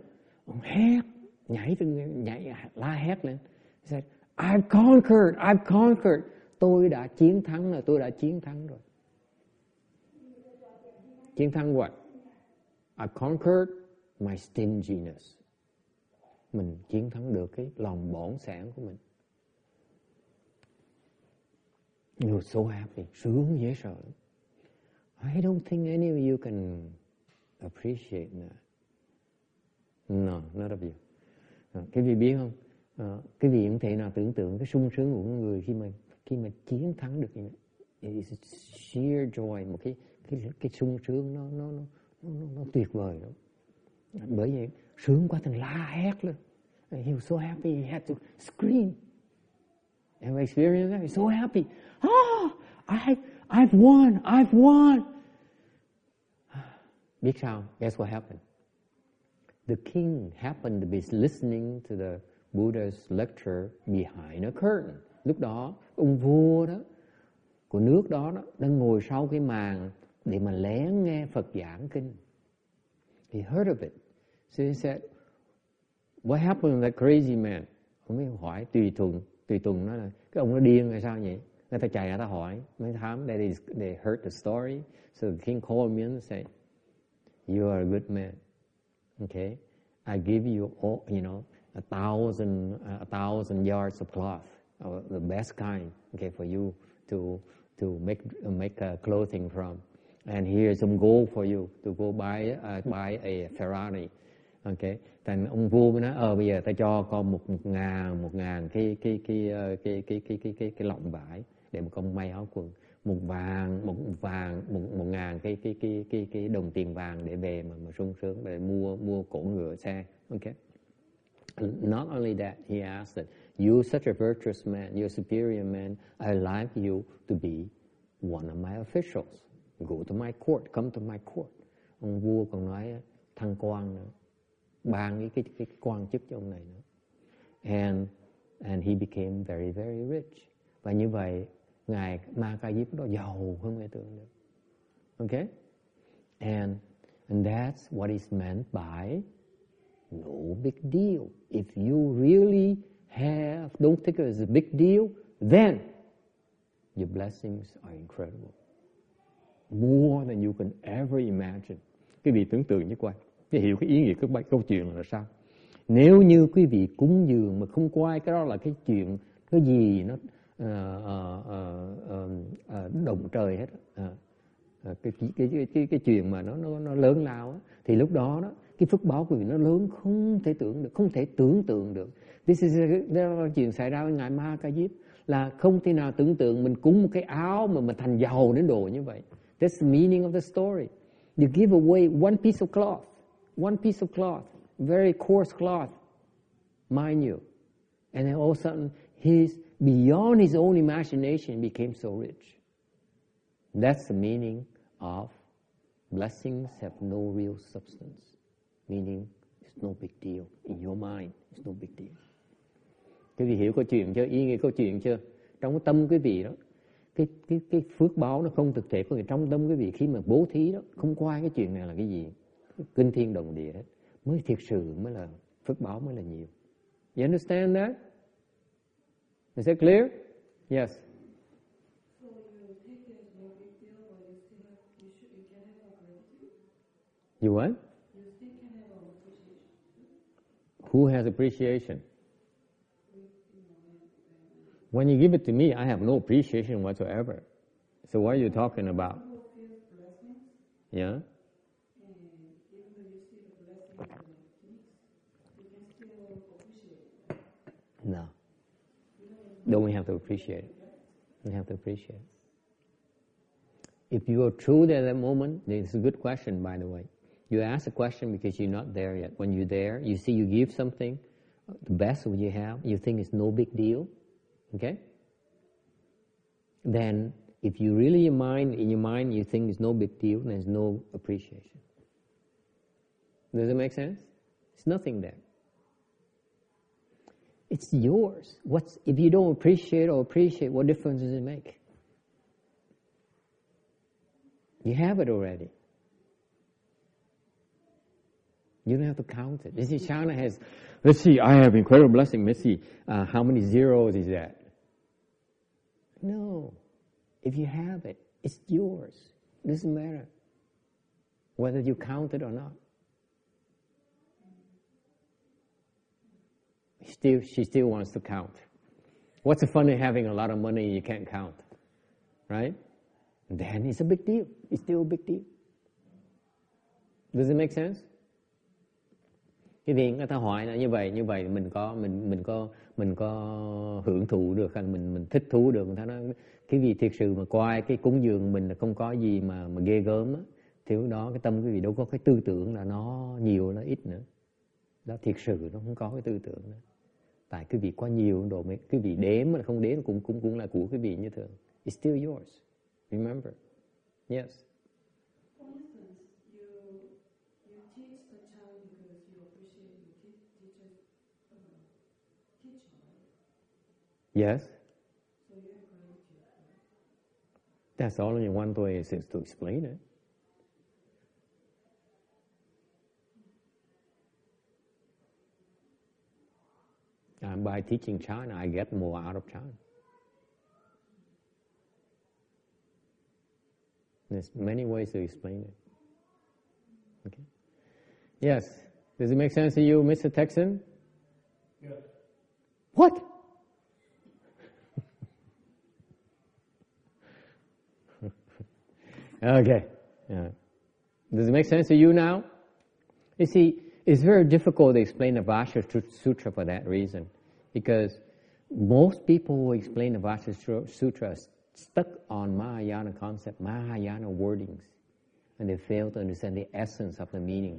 A: ông hét nhảy từ nhảy la hét lên He said I've conquered I've conquered tôi đã chiến thắng là tôi đã chiến thắng rồi chiến thắng what I conquered my stinginess mình chiến thắng được cái lòng bổn sản của mình You're so happy sướng dễ sợ lắm I don't think any of you can appreciate that. No, not of you. À, cái vị biết không? À, cái vị cũng thể nào tưởng tượng cái sung sướng của người khi mà khi mà chiến thắng được như. It is sheer joy, một cái cái cái sung sướng nó nó nó nó, nó tuyệt vời lắm. Bởi vậy sướng quá thành la hét lên. He was so happy he had to scream. Have you experienced that? He's so happy. Ah, I, I've won, I've won. Biết sao? Guess what happened? The king happened to be listening to the Buddha's lecture behind a curtain. Lúc đó, ông vua đó, của nước đó, đó đang ngồi sau cái màn để mà lén nghe Phật giảng kinh. He heard of it. So he said, what happened to that crazy man? Ông mới hỏi tùy thuận, tùy thuận nói là cái ông nó điên hay sao vậy? Người ta chạy người ta hỏi, mấy thám, they, they heard the story. So the king called me and said, you are a good man. Okay, I give you all, you know, a thousand, a thousand yards of cloth, or the best kind, okay, for you to to make make uh, clothing from. And here's some gold for you to go buy uh, buy a Ferrari. Okay, thành ông vua mới nói, ờ bây giờ ta cho con một, một ngàn một ngàn cái cái cái cái cái cái cái cái, cái, cái lọng vải để mà con may áo quần một vàng một vàng một một ngàn cái cái cái cái cái đồng tiền vàng để về mà mà sung sướng để mua mua cổ ngựa xe okay not only that he asked that you such a virtuous man, you're a superior man. I like you to be one of my officials. Go to my court, come to my court. Ông vua còn nói thăng quan nữa ban cái cái cái quan chức cho ông này nữa. And and he became very very rich. Và như vậy, ngài Ma Ca Diếp đó giàu hơn người tưởng được. Okay and and that's what is meant by no big deal. If you really have don't think it as a big deal. Then your blessings are incredible. More than you can ever imagine. Cái vị tưởng tượng như quay cái hiểu cái ý nghĩa cái câu chuyện là sao? Nếu như quý vị cúng dường mà không quay, cái đó là cái chuyện cái gì nó uh, uh, uh, động trời hết. Cái, cái, cái, cái, cái chuyện mà nó, nó, nó lớn lao á, thì lúc đó đó cái phước báo của vị nó lớn, không thể tưởng được, không thể tưởng tượng được this is đó là chuyện xảy ra với ngài Ma Ca Diếp là không thể nào tưởng tượng mình cúng một cái áo mà mình thành giàu đến độ như vậy that's the meaning of the story you give away one piece of cloth, one piece of cloth, very coarse cloth, mind you and then all of a sudden, his, beyond his own imagination became so rich. That's the meaning of blessings have no real substance. Meaning it's no big deal. In your mind, it's no big deal. Quý vị hiểu câu chuyện chưa? Ý nghĩa câu chuyện chưa? Trong cái tâm quý vị đó, cái cái cái phước báo nó không thực thể có nghĩa trong tâm quý vị khi mà bố thí đó, không qua cái chuyện này là cái gì? Kinh thiên đồng địa hết. Mới thiệt sự mới là phước báo mới là nhiều. You understand that? Is that clear? Yes.
E: You
A: what? Who has appreciation? When you give it to me, I have no appreciation whatsoever. So what are you talking about? Yeah? No. Don't we have to appreciate it? We have to appreciate it. If you are true at that moment, it's a good question, by the way. You ask a question because you're not there yet. When you're there, you see you give something, the best what you have, you think it's no big deal, okay? Then, if you really your mind in your mind you think it's no big deal, there's no appreciation. Does it make sense? It's nothing there. It's yours. What's if you don't appreciate or appreciate, what difference does it make? You have it already. You don't have to count it. You see, China has, let's see, I have incredible blessing. Let's see, uh, how many zeros is that? No. If you have it, it's yours. It doesn't matter whether you count it or not. Still, she still wants to count. What's the fun in having a lot of money you can't count? Right? Then it's a big deal. It's still a big deal. Does it make sense? Cái việc người ta hỏi là như vậy như vậy mình có, mình mình có mình có hưởng thụ được hay mình mình thích thú được. Người ta nói cái vị thiệt sự mà coi cái cúng dường mình là không có gì mà mà ghê gớm á. Thì lúc đó cái tâm quý vị đâu có cái tư tưởng là nó nhiều, nó ít nữa. Đó, thiệt sự nó không có cái tư tưởng nữa. Tại cái vị quá nhiều đồ mấy cái vị đếm mà không đếm cũng cũng cũng là của cái vị như thường. It's still yours. Remember. Yes. Yes
E: So you encourage your
A: that's only one way is to explain it And by teaching China, I get more out of China. There's many ways to explain it. Okay. Yes. Does it make sense to you, Mr. Texan?
B: Yes.
A: What? Okay. Yeah. Does it make sense to you now? You see, it's very difficult to explain the Vasha Sutra for that reason, because most people who explain the Vasha Sutra are stuck on Mahayana concept, Mahayana wordings, and they fail to understand the essence of the meaning.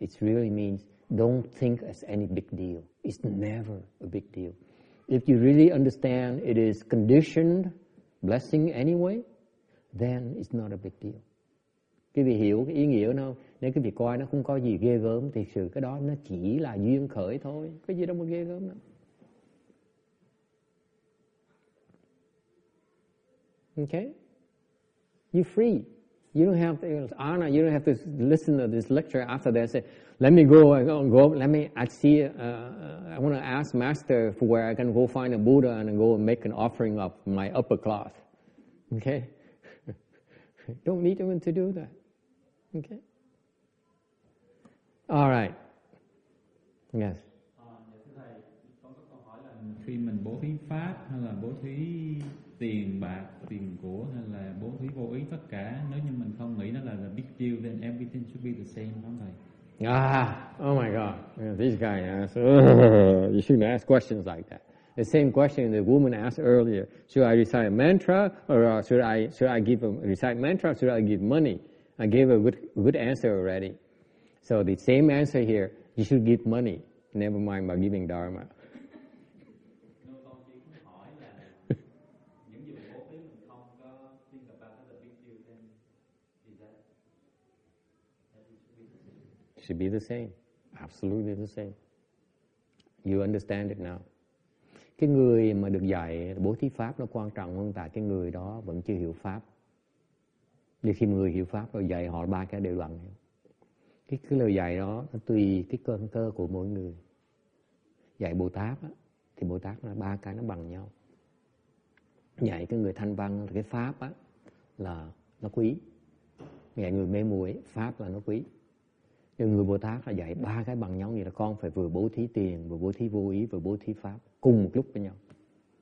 A: It really means don't think as any big deal. It's never a big deal. If you really understand it is conditioned blessing anyway, then it's not a big deal. Quý vị hiểu cái ý nghĩa không? Nếu quý vị coi nó không có gì ghê gớm thì sự cái đó nó chỉ là duyên khởi thôi. Cái gì đâu mà ghê gớm đâu. Okay? You're free. You don't have to, Anna, you don't have to listen to this lecture after that. Say, let me go, I go, go let me, I see, uh, uh I want to ask Master for where I can go find a Buddha and go and make an offering of my upper cloth. Okay? <laughs> don't need even to do that. Okay? All right. Yes.
I: khi mình bố thí pháp hay là bố thí tiền bạc tiền của hay là bố thí vô ý tất cả nếu như mình không nghĩ nó là the big deal then everything should be the same không thầy
A: Ah, oh my God. Yeah, this guy asks, <laughs> you shouldn't ask questions like that. The same question the woman asked earlier. Should I recite a mantra or uh, should I, should I give a, recite mantra or should I give money? I gave a good, good answer already. So the same answer here, you should give money. Never mind by giving dharma. should be the same. Absolutely the same. You understand it now. Cái người mà được dạy bố thí pháp nó quan trọng hơn tại cái người đó vẫn chưa hiểu pháp. Vì khi người hiểu pháp rồi dạy họ ba cái đều bằng. Cái, cái lời dạy đó nó tùy cái cơ cơ của mỗi người. Dạy Bồ Tát á, thì Bồ Tát là ba cái nó bằng nhau. Dạy cái người thanh văn cái pháp á, là nó quý. Dạy người mê muội pháp là nó quý. Nhưng người Bồ Tát là dạy ba cái bằng nhau như là con phải vừa bố thí tiền, vừa bố thí vô ý, vừa bố thí pháp cùng một lúc với nhau.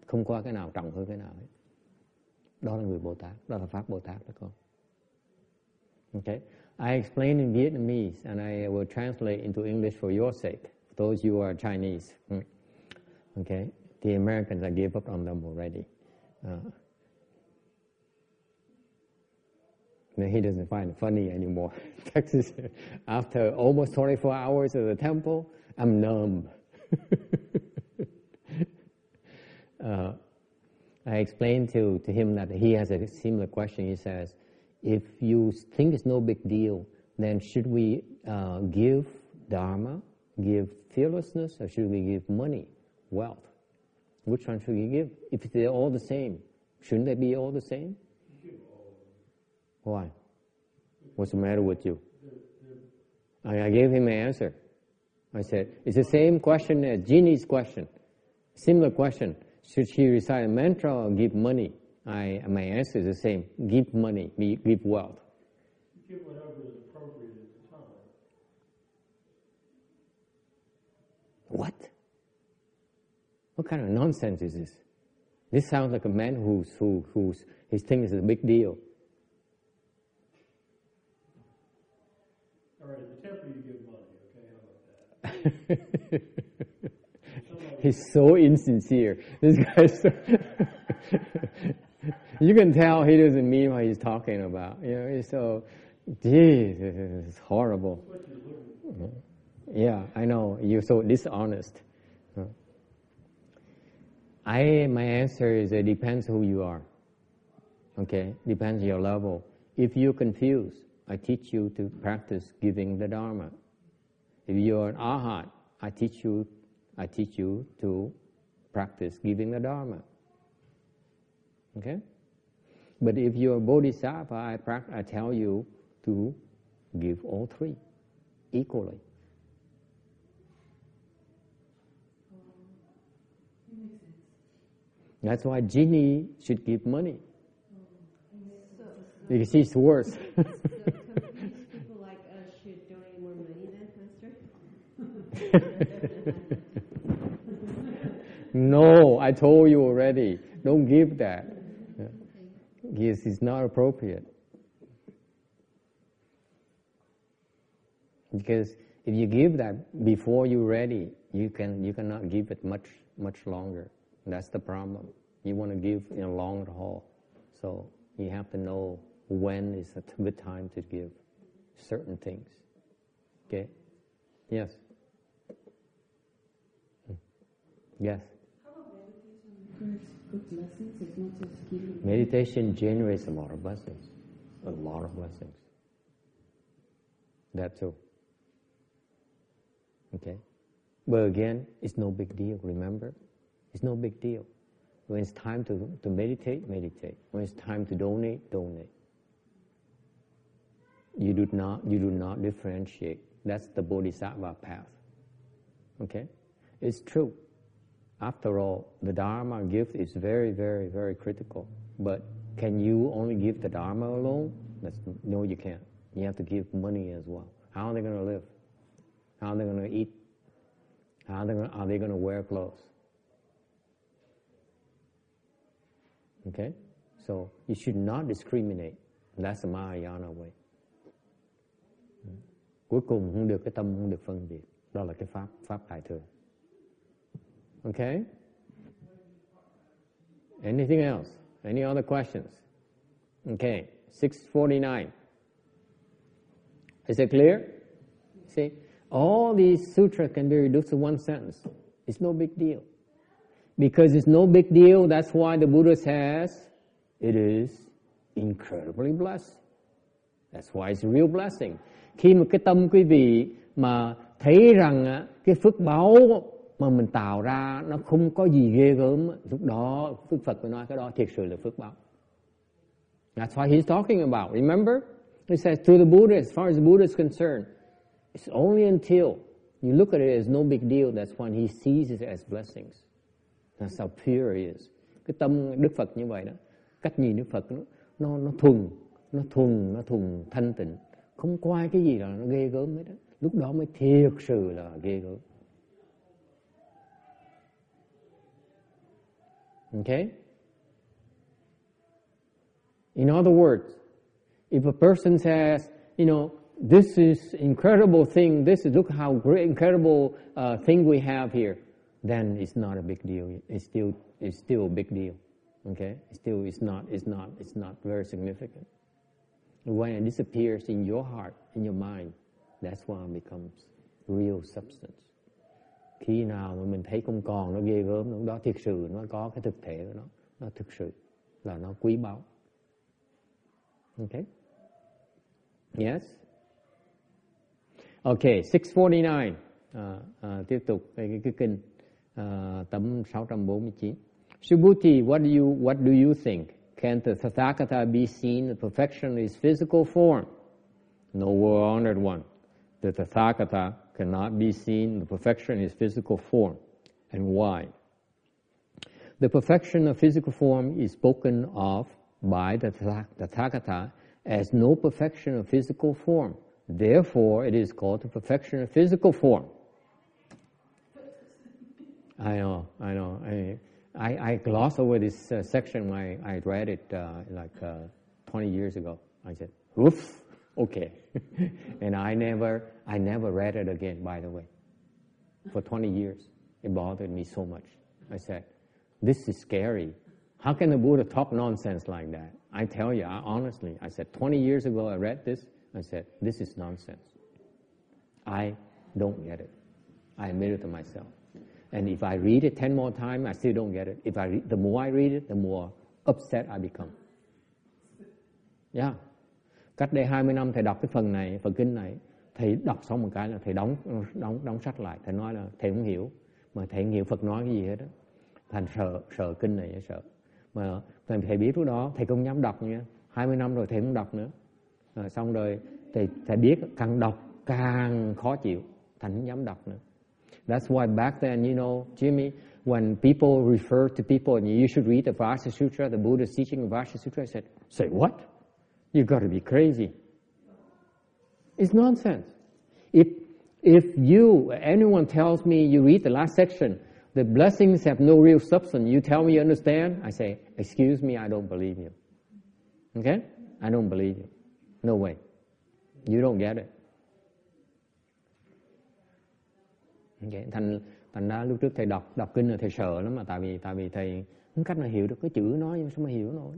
A: Không có cái nào trọng hơn cái nào hết. Đó là người Bồ Tát, đó là pháp Bồ Tát đó con. Okay. I explain in Vietnamese and I will translate into English for your sake, those you are Chinese. Hmm. Okay. The Americans, I gave up on them already. Uh, <laughs> he doesn't find it funny anymore. <laughs> Texas, after almost 24 hours at the temple, I'm numb. <laughs> uh, I explained to, to him that he has a similar question. He says, if you think it's no big deal, then should we uh, give dharma, give fearlessness, or should we give money, wealth? Which one should we give? If they're all the same, shouldn't they be all the same? Why? What's the matter with you? I, I gave him an answer. I said, it's the same question as Jeannie's question. Similar question. Should she recite a mantra or give money? I, my answer is the same. Give money, give wealth.
B: Give whatever is appropriate at the time.
A: What? What kind of nonsense is this? This sounds like a man who's, who, who's, his thing is a big deal.
B: All right, the temple you give money, okay? How about that? <laughs>
A: He's so insincere. This guy's so <laughs> you can tell he doesn't mean what he's talking about. You know, he's so, geez, it's horrible. Yeah, I know. You're so dishonest. I, my answer is it depends who you are. Okay, depends your level. If you're confused, I teach you to practice giving the Dharma. If you're an arhat, I teach you, I teach you to practice giving the Dharma. Okay? But if you're a bodhisattva, I, I tell you to give all three equally. That's why Ginny should give money. Because she's worse.
G: so confused people like us should donate more money then, Master? <laughs>
A: no, I told you already. Don't give that. Yes, it's not appropriate. Because if you give that before you're ready, you can you cannot give it much much longer. That's the problem. You want to give in a long haul, so you have to know when is a good time to give certain things. Okay? Yes. Hmm. Yes. Meditation generates a lot of blessings. A lot of blessings. That too. Okay? But again, it's no big deal, remember? It's no big deal. When it's time to, to meditate, meditate. When it's time to donate, donate. You do not you do not differentiate. That's the bodhisattva path. Okay? It's true. After all, the Dharma gift is very, very, very critical. But can you only give the Dharma alone? That's, no, you can't. You have to give money as well. How are they going to live? How are they going to eat? How are they going to, are they going to wear clothes? Okay? So you should not discriminate. That's the Mahayana way. Cuối cùng không được cái tâm không được phân biệt. Đó là cái pháp pháp đại thừa. Okay? Anything else? Any other questions? Okay, 649. Is it clear? See, all these sutras can be reduced to one sentence. It's no big deal. Because it's no big deal, that's why the Buddha says it is incredibly blessed. That's why it's a real blessing. Khi mà cái tâm quý vị mà thấy rằng cái phước báo mà mình tạo ra nó không có gì ghê gớm lúc đó phước Phật mới nói cái đó thiệt sự là phước báo That's what he's talking about. Remember? He says to the Buddha, as far as the Buddha is concerned, it's only until you look at it as no big deal, that's when he sees it as blessings. That's how pure he is. Cái tâm Đức Phật như vậy đó, cách nhìn Đức Phật nó nó, nó thuần, nó thuần, nó thuần thanh tịnh. Không qua cái gì là nó ghê gớm hết đó. Lúc đó mới thiệt sự là ghê gớm. Okay? In other words, if a person says, you know, this is incredible thing, this is, look how great, incredible uh, thing we have here, then it's not a big deal. It's still, it's still a big deal. Okay? Still, it's not, it's not, it's not very significant. When it disappears in your heart, in your mind, that's when it becomes real substance. khi nào mà mình thấy không còn nó ghê gớm lúc đó thực sự nó có cái thực thể của nó. Nó thực sự là nó quý báu. Okay yes? Okay 649 à, à, tiếp tục cái, cái, cái kinh à, tấm 649 Subhuti, what do you what do you think? Can the Tathagata be seen the perfection of his physical form? No, well honored one. The Tathagata cannot be seen the perfection is physical form. And why? The perfection of physical form is spoken of by the Tathagata as no perfection of physical form. Therefore, it is called the perfection of physical form. I know, I know. I, I, I glossed over this uh, section when I, I read it uh, like uh, 20 years ago. I said, oof, okay. <laughs> and I never, I never read it again, by the way. for 20 years. It bothered me so much. I said, this is scary. How can the Buddha talk nonsense like that? I tell you, I, honestly, I said, 20 years ago I read this, I said, this is nonsense. I don't get it. I admit it to myself. And if I read it 10 more times, I still don't get it. If I read, the more I read it, the more upset I become. Yeah. Cách đây 20 năm thầy đọc cái phần này, phần kinh này, thầy đọc xong một cái là thầy đóng đóng đóng sách lại, thầy nói là thầy không hiểu, mà thầy không hiểu Phật nói cái gì hết đó. Thành sợ sợ kinh này sợ. Mà thầy, thầy biết lúc đó thầy không dám đọc nha. 20 năm rồi thầy không đọc nữa. À, xong rồi thầy thầy biết càng đọc càng khó chịu, thành không dám đọc nữa. That's why back then, you know, Jimmy, when people refer to people and you should read the Vajra Sutra, the Buddha's teaching of Vajra Sutra, I said, say what? You've got to be crazy. It's nonsense. If, if you, anyone tells me you read the last section, the blessings have no real substance, you tell me you understand, I say, excuse me, I don't believe you. Okay? I don't believe you. No way. You don't get it. Okay. Thành thành ra lúc trước thầy đọc đọc kinh là thầy sợ lắm mà tại vì tại vì thầy không cách nào hiểu được cái chữ nói nhưng sao mà hiểu nổi?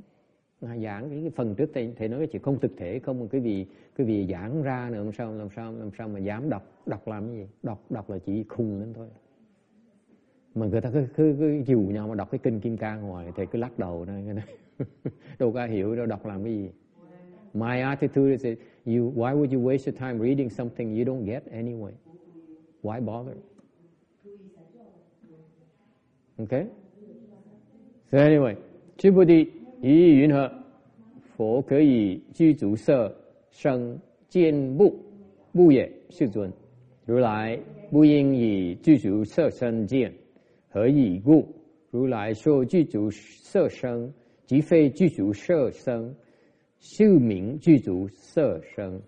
A: Mà giảng cái, cái phần trước thầy, thầy nói cái chuyện không thực thể không cái gì cái gì giảng ra nữa làm sao làm sao làm sao mà dám đọc đọc làm cái gì? Đọc đọc là chỉ khùng lên thôi. Mà người ta cứ cứ, cứ dù nhau mà đọc cái kinh kim cang hoài thầy cứ lắc đầu này cái này đâu có hiểu đâu đọc làm cái gì. My attitude is that you why would you waste your time reading something you don't get anyway? Why bother? Okay? So anyway, 须菩提，于云何？佛可以具足色生见不？不也，世尊。如来不应以具足色身见，何以故？如来说具足色身，即非具足色身，修名具足色身。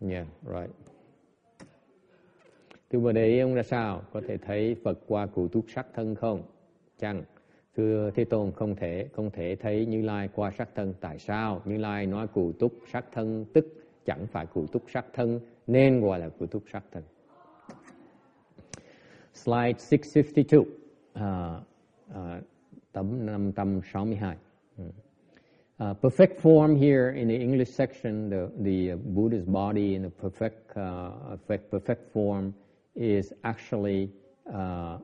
A: Yeah, right. Thưa Bồ Đề ông ra sao? Có thể thấy Phật qua cụ túc sắc thân không? Chăng? Thưa Thế Tôn không thể, không thể thấy Như Lai qua sắc thân. Tại sao? Như Lai nói cụ túc sắc thân tức chẳng phải cụ túc sắc thân nên gọi là cụ túc sắc thân. Slide 652, uh, uh, tấm 562. Uh, ừ. à, perfect form here in the English section, the, the Buddha's body in the perfect, uh, perfect, perfect form is actually uh,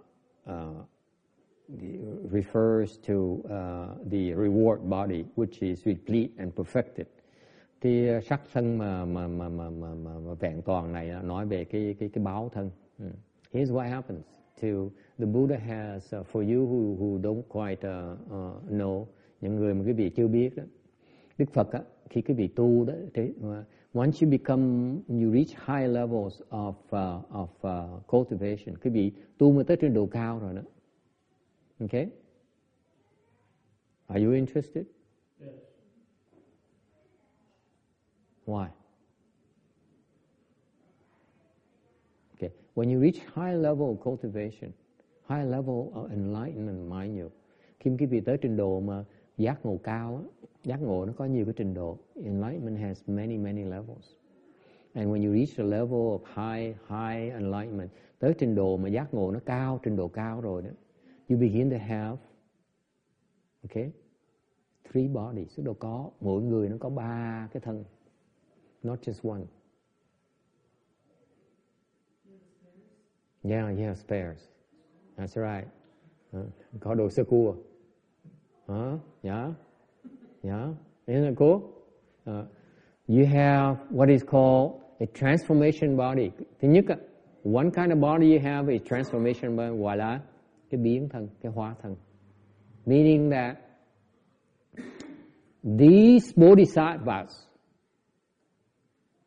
A: uh, refers to uh, the reward body, which is complete and perfected. Thì ờ, sắc thân mà mà mà mà mà, mà, mà vẹn toàn này ờ, nói về cái cái cái báo thân. Mm. Here's what happens to the Buddha has uh, for you who who don't quite uh, uh, know những người mà quý vị chưa biết đó. Đức Phật á, khi quý vị tu đó thế once you become, you reach high levels of, uh, of uh, cultivation, quý vị tu mới tới trên độ cao rồi đó. Okay? Are you interested?
B: Yes.
A: Why? Okay. When you reach high level of cultivation, high level of enlightenment, mind you, khi quý vị tới trình độ mà giác ngộ cao á, giác ngộ nó có nhiều cái trình độ. Enlightenment has many many levels. And when you reach the level of high high enlightenment tới trình độ mà giác ngộ nó cao trình độ cao rồi đó you begin to have okay three bodies. Tức là có mỗi người nó có ba cái thân not just one. Yeah yeah spares. That's right. Uh, có đồ sơ cua. Huh? yeah Yeah, isn't it cool? Uh, you have what is called a transformation body. Thứ nhất, one kind of body you have is transformation body gọi là cái biến thân, cái hóa thân. Meaning that these bodhisattvas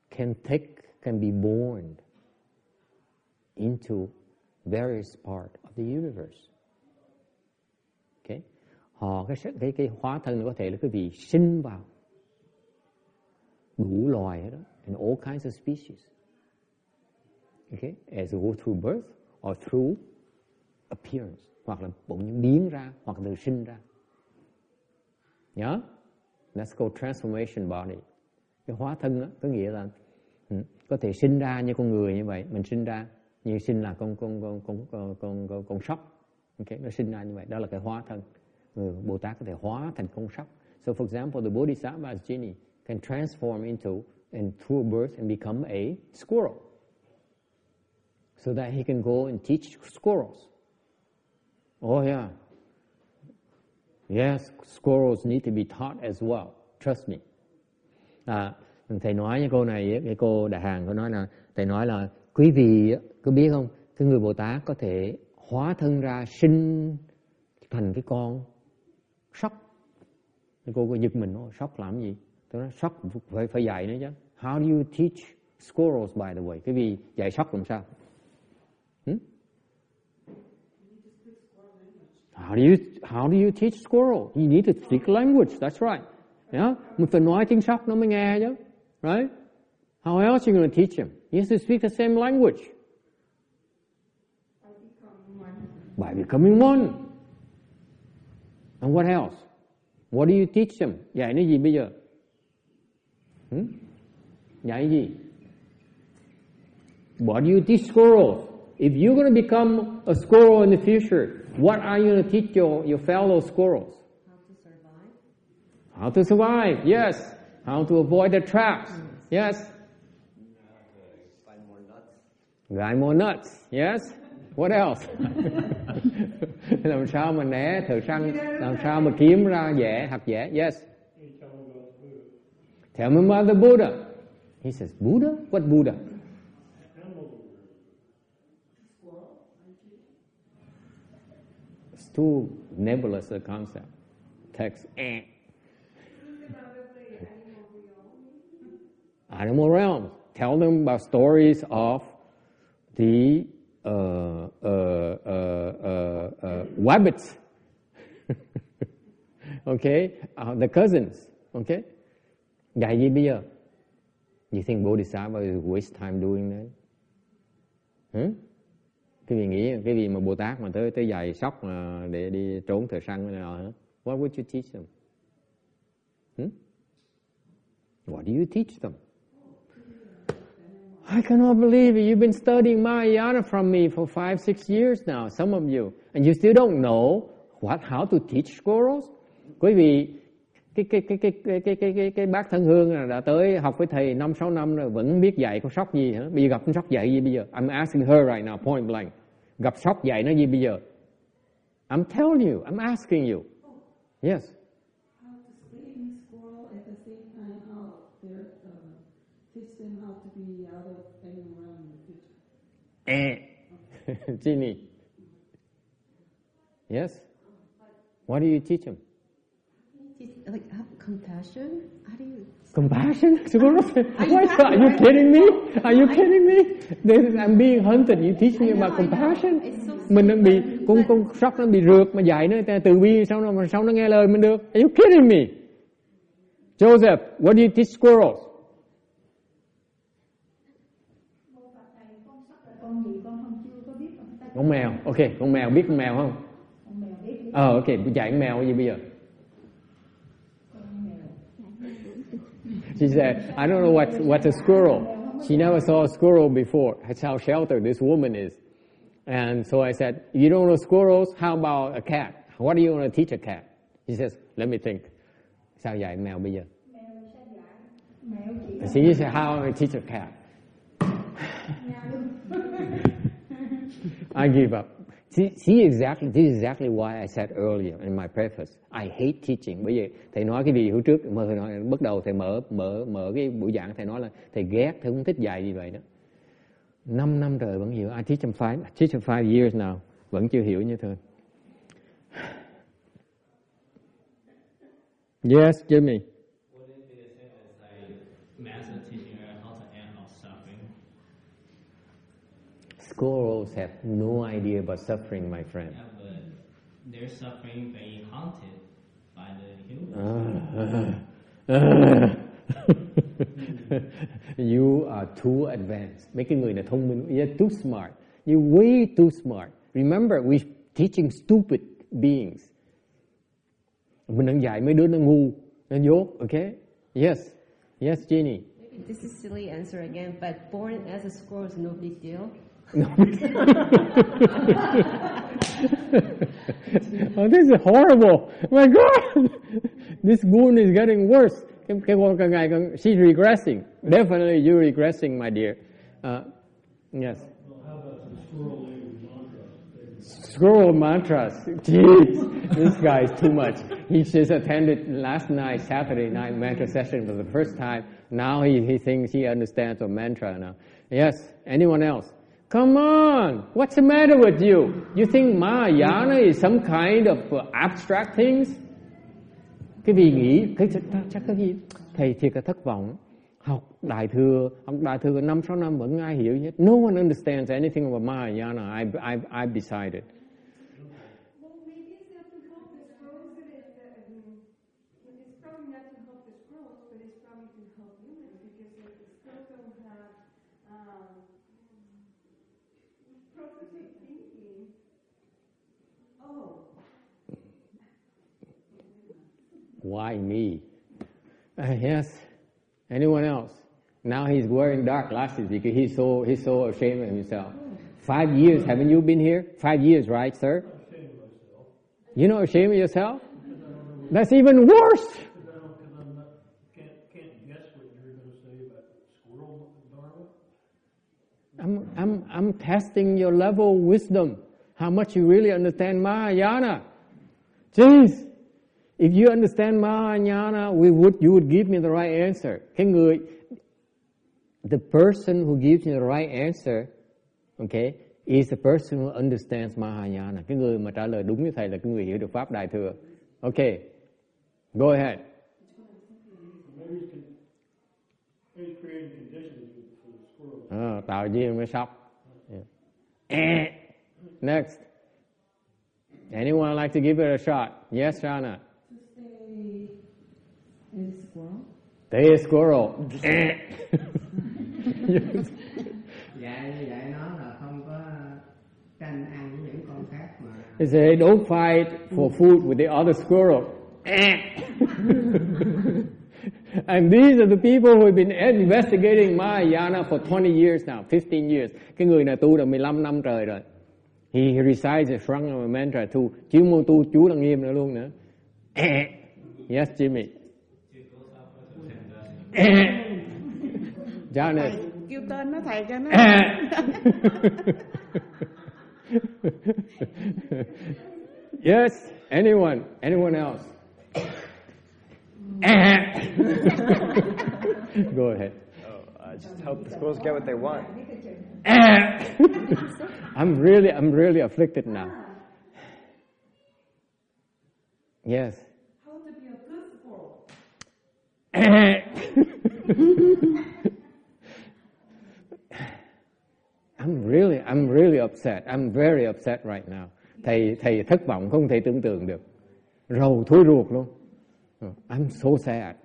A: can take, can be born into various parts of the universe họ cái cái cái hóa thân có thể là cái vị sinh vào. Đủ loài đó and all kinds of species. Okay as go through birth or through appearance hoặc là bỗng nhiên biến ra hoặc từ sinh ra. Nhớ? Yeah? let's go transformation body. Cái hóa thân đó có nghĩa là ừ, có thể sinh ra như con người như vậy mình sinh ra như sinh là con con con con con con, con, con sóc. Okay? nó sinh ra như vậy đó là cái hóa thân. Ừ, bồ Tát có thể hóa thành con sóc so for example the Bodhisattva genie can transform into and through birth and become a squirrel. So that he can go and teach squirrels. Oh yeah. Yes squirrels need to be taught as well. Trust me. À, thầy nói với cô này cái cô đại hàng có nói là thầy nói là quý vị có biết không? Cái người bồ tát có thể hóa thân ra sinh thành cái con sóc cô có giật mình nói sóc làm gì tôi nói sóc phải phải dạy nữa chứ how do you teach squirrels by the way cái vì dạy sóc làm sao hmm? How do you how do you teach squirrel? You need to speak language. That's right. Yeah, mình phải nói tiếng sóc nó mới nghe chứ, right? How else are you going to teach him? He has to speak the same language. By becoming one. And what else? What do you teach them? Dạy nó gì bây giờ? Hmm? Dạy gì? What do you teach squirrels? If you're going to become a squirrel in the future, what are you going to teach your, your fellow squirrels? How to survive, How to survive, yes. How to avoid the traps, yes.
C: Find more nuts.
A: Got more nuts, yes. What else? <laughs> <laughs> làm sao mà né thợ săn, làm sao mà kiếm ra dẻ, hạt dẻ, yes.
B: Tell me about the Buddha?
A: He says, Buddha? What Buddha. It's too nebulous a concept. Text, eh. Animal realm. Tell them about stories of the uh, uh, uh, uh, rabbits. <laughs> okay, uh, the cousins. Okay, dạy gì bây giờ? You think Bodhisattva is waste time doing that? Hmm? Cái vị nghĩ cái gì mà Bồ Tát mà tới tới dạy sóc mà để đi trốn thời săn cái này nọ hả? What would you teach them? Hmm? What do you teach them? I cannot believe it. You've been studying Mahayana from me for five, six years now, some of you. And you still don't know what, how to teach squirrels. Quý vị, cái cái cái cái cái cái cái, bác thân hương là đã tới học với thầy năm sáu năm rồi vẫn biết dạy con sóc gì hả? Bây giờ gặp con sóc dạy gì bây giờ? I'm asking her right now, point blank. Gặp sóc dạy nó gì bây giờ? I'm telling you, I'm asking you. Yes. <laughs> Eh. Ginny. Yes? What do you teach them?
G: Like have compassion. How do you?
A: Compassion? What? <laughs> Are you kidding me? Are you kidding me? Then I'm being hunted. You teach me about compassion?
G: It's so
A: Mình đang bị con con sóc nó bị rượt mà dạy nó từ bi sao nó mà sao nó nghe lời mình được? Are you kidding me? Joseph, what do you teach squirrels?
D: con gì con không chưa có biết con
A: mèo. Ok, con mèo biết con mèo không? Ờ, ok, dạy con mèo cái gì bây giờ? She said, I don't know what's, what's a squirrel. She never saw a squirrel before. That's how sheltered this woman is. And so I said, you don't know squirrels? How about a cat? What do you want to teach a cat? He says, let me think. Sao dạy mèo bây giờ? she said, how do I teach a cat? <laughs> I give up. See, see exactly, this is exactly why I said earlier in my preface, I hate teaching. Bởi vì thầy nói cái gì hôm trước, mà thầy nói, bắt đầu thầy mở mở mở cái buổi giảng thầy nói là thầy ghét, thầy không thích dạy gì vậy đó. Năm năm trời vẫn hiểu. I teach them five, I teach them five years now, vẫn chưa hiểu như thôi. <sighs> Yes, Jimmy. Squirrels have no idea about suffering, my friend.
J: Yeah, but their suffering being haunted by the human. Ah. <laughs>
A: you are too advanced. Mấy cái người này thông minh, you're too smart. You're way too smart. Remember, we're teaching stupid beings. Mình đang dạy mấy đứa nó ngu, nó dốt, okay? Yes, yes, Jenny.
G: Maybe this is silly answer again, but born as a squirrel is no big deal.
A: Oh, this is horrible. My God, this wound is getting worse. She's regressing. Definitely you're regressing, my dear. Uh, yes. Scroll mantras. Jeez, this guy is too much. He just attended last night, Saturday night mantra session for the first time. Now he, he thinks he understands a mantra now. Yes, anyone else? Come on, what's the matter with you? You think Mahayana is some kind of uh, abstract things? Cái vì nghĩ, cái, chắc cái gì? Thầy thiệt là thất vọng. Học Đại Thừa, học Đại Thừa năm sáu năm vẫn ai hiểu hết. No one understands anything about Mahayana. I, I, I've decided. Why me? Uh, yes. Anyone else? Now he's wearing dark glasses because he's so he's so ashamed of himself. Five years, haven't you been here? Five years, right, sir? You know, ashamed of yourself? That's even worse.
B: I'm
A: I'm I'm testing your level of wisdom. How much you really understand Mahayana? Jeez. If you understand Mahayana, we would you would give me the right answer. Cái người the person who gives you the right answer, okay, is the person who understands Mahayana. Cái người mà trả lời đúng với thầy là cái người hiểu được pháp đại thừa. Okay. Go ahead. Ờ, tạo duyên mới sóc. Yeah. Next. Anyone like to give it a shot? Yes, Shana.
E: In squirrel.
A: Stay a squirrel.
H: dạy dạy nó là không có tranh ăn với những con khác mà
A: He said, don't fight for food with the other squirrel. <laughs> and these are the people who have been investigating Mahayana for 20 years now, 15 years. Cái người này tu được 15 năm trời rồi. He recites a Shranga mantra too. Chuyên môn tu chú là nghiêm nữa luôn nữa. <laughs> yes, Jimmy. Janet.
K: kêu tên nó thầy cho nó
A: yes, anyone, anyone else? <laughs> Go ahead.
C: Oh, uh, just help the schools get what they want. <laughs>
A: I'm really, I'm really afflicted now. Yes. <coughs> I'm really, I'm really upset. I'm very upset right now. Thầy, thầy thất vọng không thể tưởng tượng được. Rầu thối ruột luôn. Ờ, I'm so sad.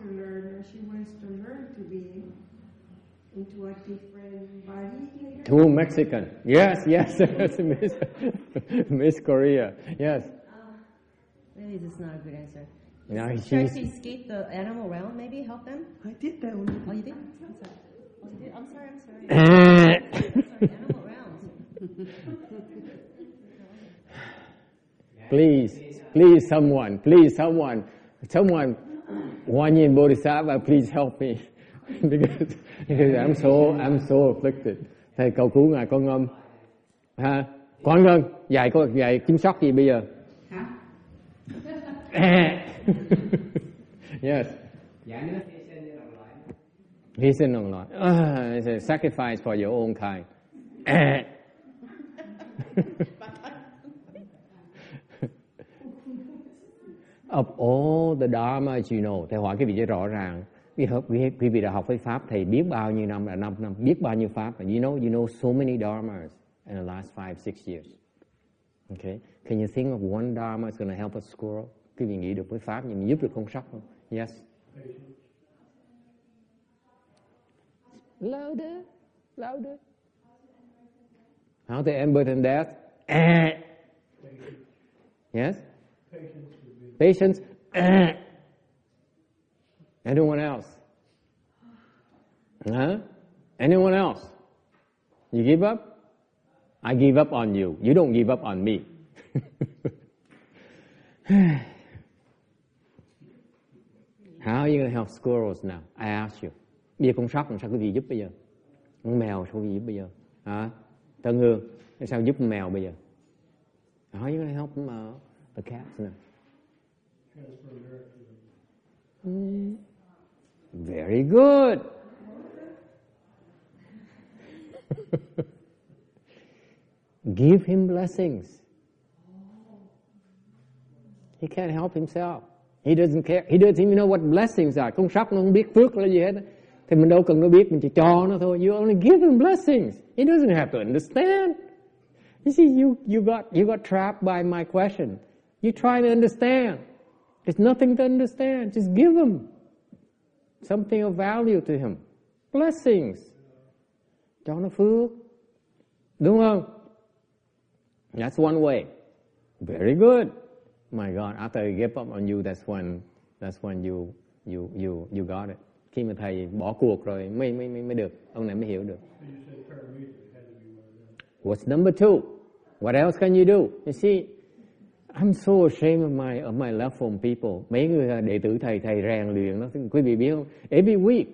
F: To learn, or she wants to learn to be into a different body.
A: Two Mexican. Yes, yes, <laughs> yes, Miss, Miss Korea. Yes.
G: Uh, maybe this is not a good answer.
A: No,
G: Try
A: she's,
G: to escape the animal realm, maybe help them.
K: I did that one
G: Oh, you did? I'm sorry. Oh, you did? I'm sorry. I'm sorry. sorry. <laughs> Animal realms. <laughs>
A: please, please, someone, please, someone, someone, Guan Yin Bodhisattva, please help me. because, because I'm so, I'm so afflicted. Thầy cầu cứu ngài con ngâm. Ha? Con ngân, dạy có dạy kiếm sóc gì bây giờ? <laughs> yes.
H: nó hy sinh đồng loại
A: it's a sacrifice for your own kind. <laughs> of all the dharmas you know, thầy hỏi cái vị trí rõ ràng. Quý, học- quý, vị đã học với pháp thầy biết bao nhiêu năm là năm năm biết bao nhiêu pháp và you know you know so many dharmas in the last five six years. Okay, can you think of one dharma is going to help a squirrel? Quý vị nghĩ được với pháp mà giúp được con sóc không? Yes.
B: Patience.
A: Louder, louder. How to end birth and death? Eh. yes?
B: Patience would be
A: Patience. Eh. Anyone else? Huh? Anyone else? You give up? I give up on you. You don't give up on me. <laughs> How are you going to help squirrels now? I ask you. Bây giờ con sóc làm sao quý vị giúp bây giờ? Con mèo sao quý vị giúp bây giờ? Hả? Tân Hương, sao giúp mèo bây giờ? How are you going to help them, uh, the cats now?
B: Transfer.
A: Very good. <laughs> Give him blessings. He can't help himself. He doesn't care. He doesn't even know what blessings are. Con sóc nó không biết phước là gì hết. Thì mình đâu cần nó biết, mình chỉ cho nó thôi. You only give him blessings. He doesn't have to understand. You see, you, you, got, you got trapped by my question. You try to understand. There's nothing to understand. Just give him something of value to him. Blessings. Cho nó phước. Đúng không? That's one way. Very good. My God, after I give up on you, that's when that's when you you you you got it. Khi mà thầy bỏ cuộc rồi mới mới mới, mới được. Ông này mới hiểu được. What's number two? What else can you do? You see, I'm so ashamed of my of my love for people. Mấy người đệ tử thầy thầy rèn luyện nó. Quý vị biết không? Every week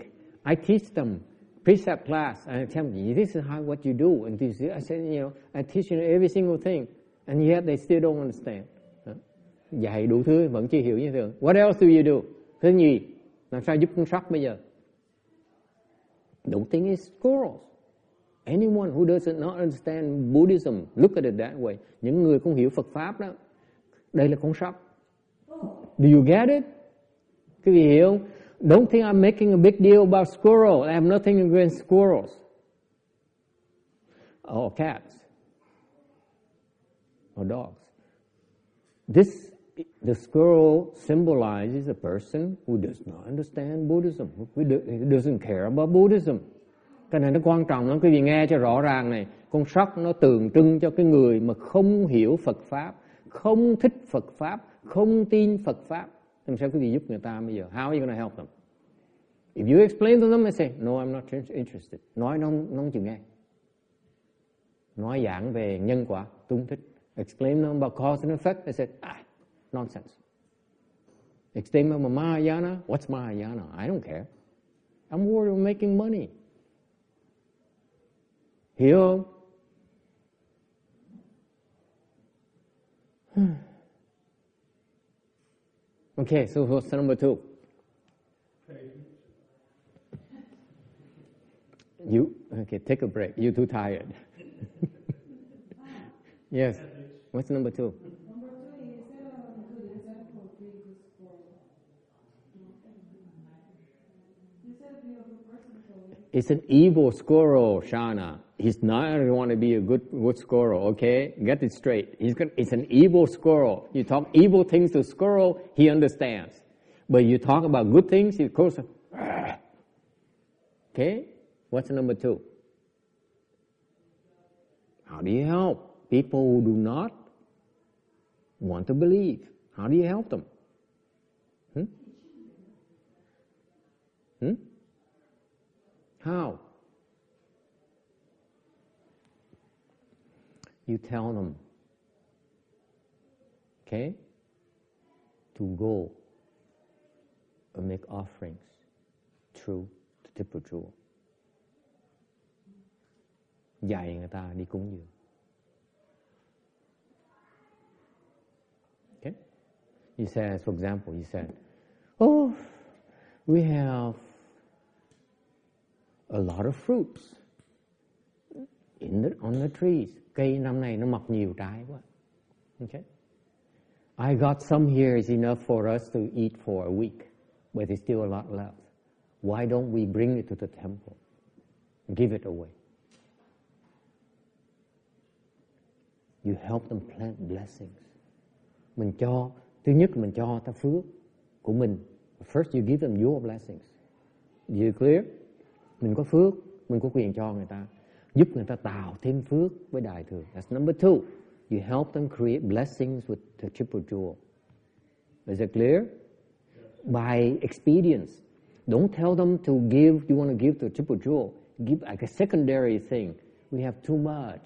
A: I teach them precept class and I tell them this is how what you do and this I said you know I teach you every single thing and yet they still don't understand. Đó. Dạy đủ thứ vẫn chưa hiểu như thường. What else do you do? Thứ nhì, làm sao giúp con sóc bây giờ? Don't think it's squirrels. Anyone who doesn't not understand Buddhism, look at it that way. Những người không hiểu Phật Pháp đó, đây là con sóc. Do you get it? Quý vị hiểu không? Don't think I'm making a big deal about squirrel. I have nothing against squirrels. Or cats. Or dogs. This, the squirrel symbolizes a person who does not understand Buddhism, who doesn't care about Buddhism. Cái này nó quan trọng lắm, quý vị nghe cho rõ ràng này. Con sóc nó tượng trưng cho cái người mà không hiểu Phật Pháp, không thích Phật Pháp, không tin Phật Pháp. Làm sao quý vị giúp người ta bây giờ? How are you going to help them? If you explain to them, they say, no, I'm not interested. Nói nó, nó không chịu nghe. Nói giảng về nhân quả, tôi không thích. Explain them about cause and effect, they say, ah, nonsense. Explain about Mahayana, what's Mahayana? I don't care. I'm worried about making money. Hiểu không? Okay, so what's number two? You okay? Take a break. You're too tired. <laughs> yes. What's number two?
E: Number two is set a good example of being good sport. You said be a good person, so
A: It's an evil squirrel, Shana. He's not going to want to be a good good squirrel. Okay, get it straight. He's got, it's an evil squirrel. You talk evil things to squirrel, he understands. But you talk about good things, he goes. "Ah." Okay, what's number two? How do you help people who do not want to believe? How do you help them? Hmm? Hmm? How? You tell them, okay, to go and make offerings through the Tipper Jewel. Dạy người ta đi cúng dường. Okay? You said, for example, he said, oh, we have a lot of fruits in the, on the trees. Cây năm nay nó mọc nhiều trái quá. Okay? I got some here is enough for us to eat for a week, but there's still a lot left. Why don't we bring it to the temple? Give it away. You help them plant blessings. Mình cho, thứ nhất mình cho ta phước của mình. First you give them your blessings. You clear? Mình có phước, mình có quyền cho người ta. Giúp người ta tạo thêm phước với đại thừa. That's number two. You help them create blessings with the triple jewel. Is it clear? By experience. Don't tell them to give, you want to give to triple jewel. Give like a secondary thing. We have too much.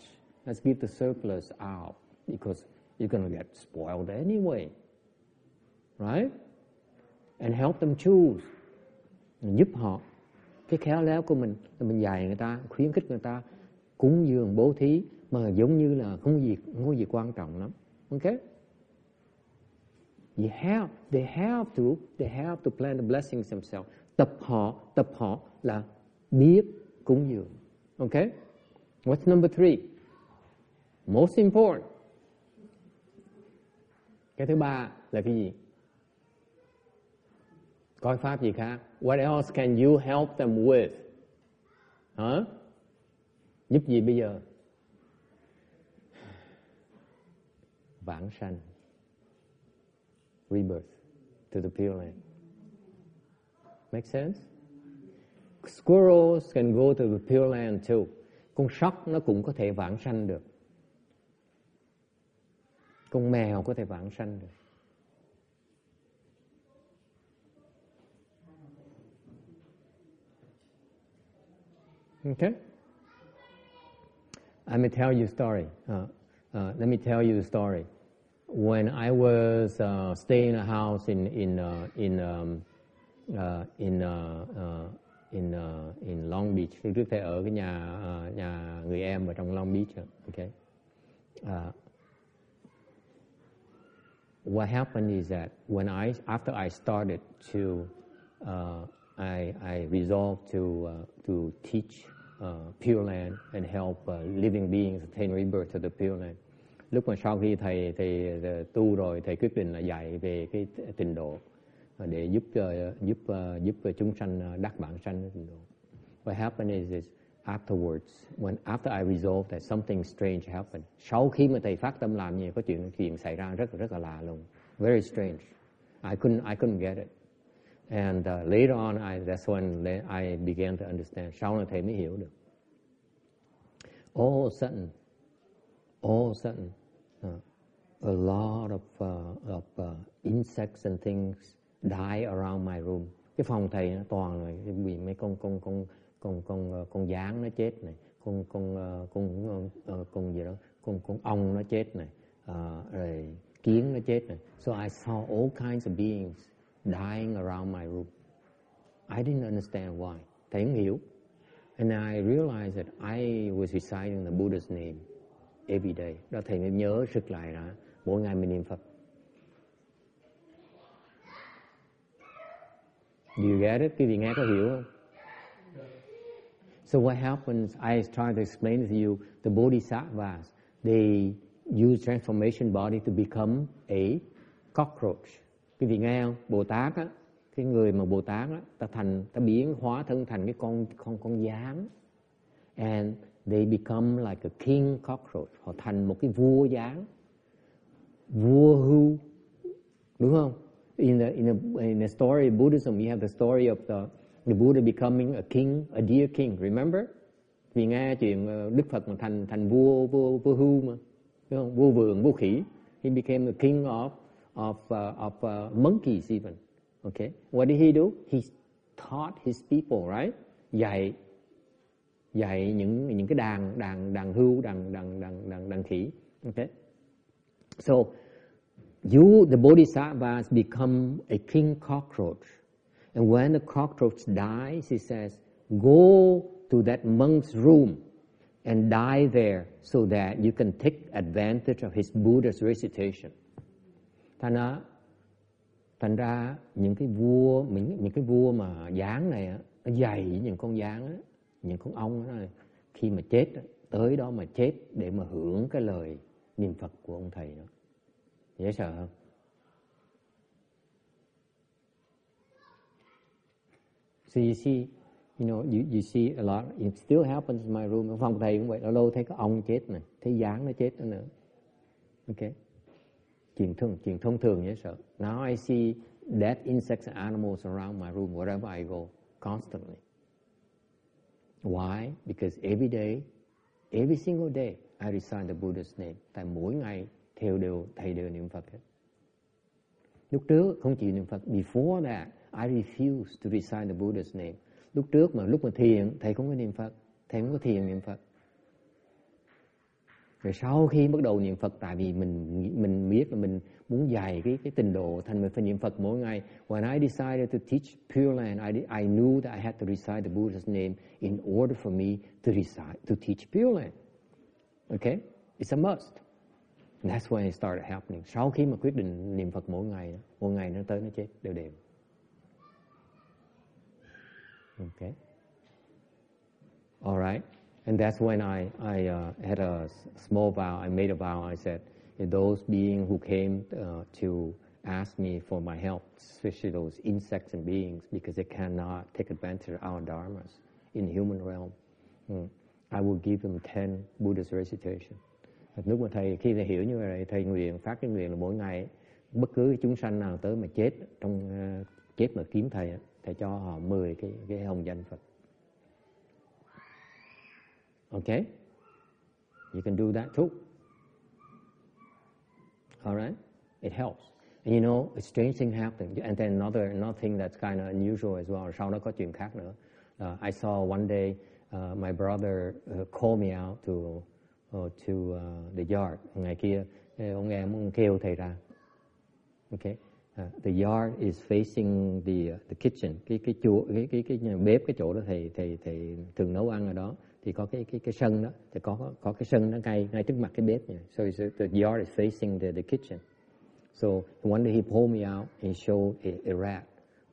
A: Let's give the surplus out because you're going to get spoiled anyway. Right? And help them choose. Giúp họ. Cái khéo léo của mình là mình dạy người ta, khuyến khích người ta cúng dường bố thí mà giống như là không có gì không có gì quan trọng lắm. ok You have, they have to, they have to plan the blessings themselves. Tập họ, tập họ là biết cúng dường. ok What's number three? Most important. Cái thứ ba là cái gì? Coi pháp gì khác? What else can you help them with? Hả? Giúp gì bây giờ? Vãng sanh. Rebirth to the Pure Land. Make sense? Squirrels can go to the Pure Land too. Con sóc nó cũng có thể vãng sanh được. Con mèo có thể vãng sanh được. Okay? Let me tell you a story. Uh, uh, let me tell you a story. When I was uh, staying in a house in in uh, in um, uh, in uh, in in Long Beach, tôi trước đây ở cái nhà nhà người em ở trong Long Beach. Okay. What happened is that when I after I started to I, I resolved to, to teach Ờ, Pure Land and help uh, living beings attain rebirth to the Pure Land. Lúc mà sau khi thầy thầy ờ, tu rồi, thầy quyết định là dạy về cái trình độ để giúp uh, giúp uh, giúp chúng sanh đắc bản sanh trình độ. What happened is, is afterwards, when after I resolved that something strange happened. Sau khi mà thầy phát tâm làm gì, có chuyện chuyện xảy ra rất rất là lạ luôn. Very strange. I couldn't I couldn't get it. And uh, later on, I, that's when I began to understand. Sau này thầy mới hiểu được. All of a sudden, all of a sudden, uh, a lot of, uh, of uh, insects and things die around my room. Cái phòng thầy nó toàn là bị mấy con con con con con ờ, con gián nó chết này, con con ờ, con con, con gì đó, con con ong nó chết này, uh, rồi kiến nó chết này. So I saw all kinds of beings dying around my room. I didn't understand why. Thầy không hiểu. And I realized that I was reciting the Buddha's name every day. Đó thầy mới nhớ sức lại là mỗi ngày mình niệm Phật. Do you get it? Quý vị nghe có hiểu không? So what happens, I try to explain to you, the bodhisattvas, they use transformation body to become a cockroach. Quý vị nghe không? Bồ Tát á, cái người mà Bồ Tát á, ta thành, ta biến hóa thân thành cái con con con gián. And they become like a king cockroach. Họ thành một cái vua gián. Vua hưu. Đúng không? In the, in the, in the story of Buddhism, you have the story of the, the Buddha becoming a king, a deer king. Remember? Vì nghe chuyện ờ, Đức Phật mà thành thành vua vua vua hưu mà, đúng không? Vua vườn, vua khỉ. He became the king of of, uh, of uh, monkeys even. Okay, what did he do? He taught his people, right? Dạy dạy những những cái đàn đàn đàn hưu, đàn đàn đàn đàn đàn khỉ. Okay, so you the bodhisattvas become a king cockroach, and when the cockroach dies, he says, go to that monk's room and die there so that you can take advantage of his Buddha's recitation. Thành ra thành ra những cái vua những những cái vua mà dáng này nó dày với những con dáng á những con ong đó này khi mà chết tới đó mà chết để mà hưởng cái lời niệm phật của ông thầy đó. Dễ sợ không? So you see, you know, you, you see a lot, it still happens in my room. Phòng thầy cũng vậy, lâu lâu thấy có ong chết này, thấy dáng nó chết nữa. Okay chuyện thông chuyện thông thường dễ sợ. Now I see dead insects and animals around my room wherever I go constantly. Why? Because every day, every single day, I recite the Buddha's name. Tại mỗi ngày theo đều thầy đều niệm Phật hết. Lúc trước không chịu niệm Phật. Before that, I refuse to recite the Buddha's name. Lúc trước mà lúc mà thiền, thầy không có niệm Phật, thầy không có thiền niệm Phật. Rồi sau khi bắt đầu niệm Phật, tại vì mình mình biết là mình muốn dày cái cái trình độ thành mình phải niệm Phật mỗi ngày. When I decided to teach Pure Land, I, I knew that I had to recite the Buddha's name in order for me to recite to teach Pure Land. Okay, it's a must. And that's when it started happening. Sau khi mà quyết định niệm Phật mỗi ngày, mỗi ngày nó tới nó chết đều đều. Okay. All right. And that's when I, I uh, had a small vow. I made a vow. I said, those beings who came uh, to ask me for my help, especially those insects and beings, because they cannot take advantage of our dharmas in human realm, mm, I will give them 10 Buddhist recitation. Lúc mà thầy khi thầy hiểu như vậy, thầy nguyện phát cái nguyện là mỗi ngày bất cứ chúng sanh nào tới mà chết trong uh, chết mà kiếm thầy, thầy cho họ 10 cái cái hồng danh Phật. Okay? You can do that too. All right? It helps. And you know, a strange thing happened. And then another, another thing that's kind of unusual as well. Sau đó có chuyện khác nữa. Uh, I saw one day uh, my brother uh, called me out to uh, to uh, the yard. Ngày kia, ông em ông kêu thầy ra. Okay? Uh, the yard is facing the uh, the kitchen. Cái cái chỗ cái cái cái, cái bếp cái chỗ đó thầy thầy thầy thường nấu ăn ở đó thì có cái cái cái sân đó thì có có cái sân nó ngay ngay trước mặt cái bếp nha. So the yard is facing the the kitchen. So one day he pulled me out and showed a, a rat.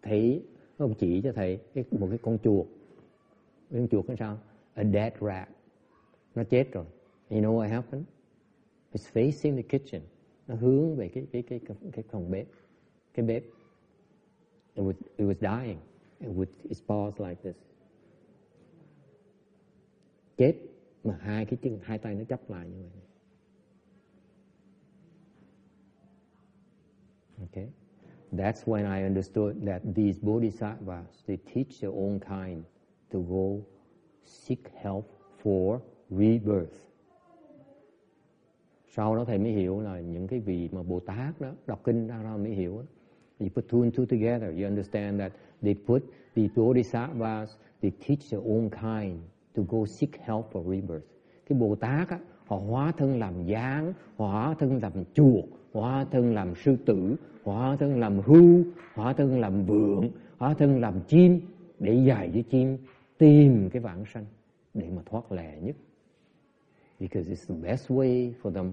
A: Thấy ông chỉ cho thầy cái, một cái con chuột. Cái con chuột nó sao? A dead rat. Nó chết rồi. You know what happened? It's facing the kitchen. Nó hướng về cái cái cái cái, cái phòng bếp. Cái bếp. It was it was dying. With its paws like this chết mà hai cái chân hai tay nó chấp lại như vậy. Okay that's when I understood that these bodhisattvas they teach their own kind to go seek help for rebirth. Sau đó thầy mới hiểu là những cái vị mà Bồ Tát đó đọc kinh ra ra mới hiểu đó. You put two and two together, you understand that they put the bodhisattvas, they teach their own kind to go seek help for rebirth. Cái Bồ Tát á, họ hóa thân làm gián, hóa thân làm chuột, hóa thân làm sư tử, hóa thân làm hưu, hóa thân làm vượng, hóa thân làm chim để dạy với chim tìm cái vãng sanh để mà thoát lẻ nhất. Because it's the best way for them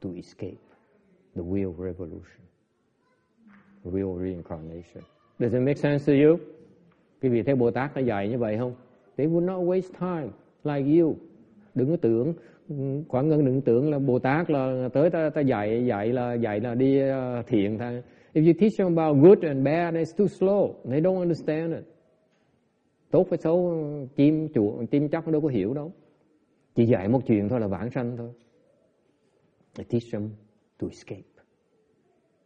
A: to escape the real revolution, real reincarnation. Does it make sense to you? Quý vị thấy Bồ Tát nó dạy như vậy không? They will not waste time like you. Đừng có tưởng khoảng ngân đừng tưởng là Bồ Tát là tới ta, ta dạy dạy là dạy là đi ờ, thiện thôi. If you teach them about good and bad, it's too slow. They don't understand it. Tốt với xấu, chim chuột, chim chóc đâu có hiểu đâu. Chỉ dạy một chuyện thôi là vãng sanh thôi. I teach them to escape.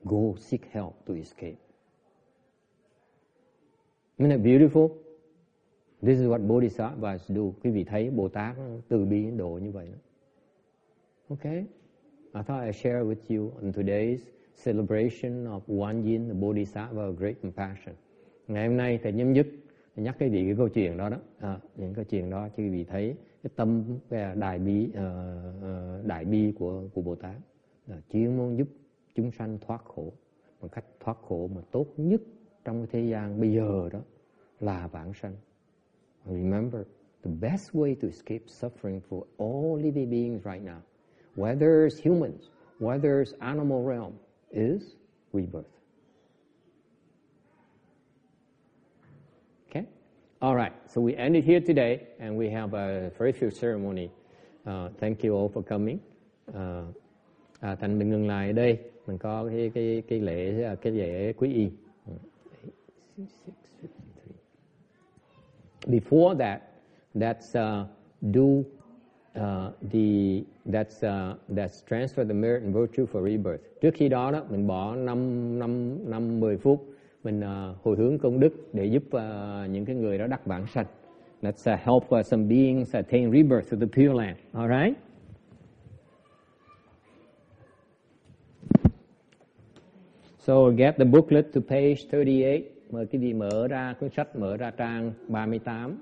A: Go seek help to escape. Isn't it beautiful? This is what Bodhisattvas do. Quý vị thấy Bồ Tát từ bi đến độ như vậy. Okay. I thought I'd share with you on today's celebration of One Yin, the Bodhisattva of Great Compassion. Ngày hôm nay thầy nhâm dứt nhắc cái vị cái câu chuyện đó đó, à, những câu chuyện đó cho quý vị thấy cái tâm cái đại bi uh, uh, đại bi của của Bồ Tát là chuyên môn giúp chúng sanh thoát khổ một cách thoát khổ mà tốt nhất trong cái thế gian bây giờ đó là vãng sanh. Remember, the best way to escape suffering for all living beings right now, whether it's humans, whether it's animal realm, is rebirth. Okay? All right, so we end it here today, and we have a very few ceremony. Uh, thank you all for coming. Uh, à, thành mình ngừng lại ở đây, mình có cái cái cái lễ cái lễ quý y. before that, that's uh, do uh, the that's uh, that's transfer the merit and virtue for rebirth. Trước khi đó đó mình bỏ 5 năm năm 10 phút mình uh, hồi hướng công đức để giúp uh, những cái người đó đắc bản sanh. Let's uh, help uh, some beings attain rebirth to the Pure Land. All right? So get the booklet to page 38. Mời quý vị mở ra cuốn sách mở ra trang 38.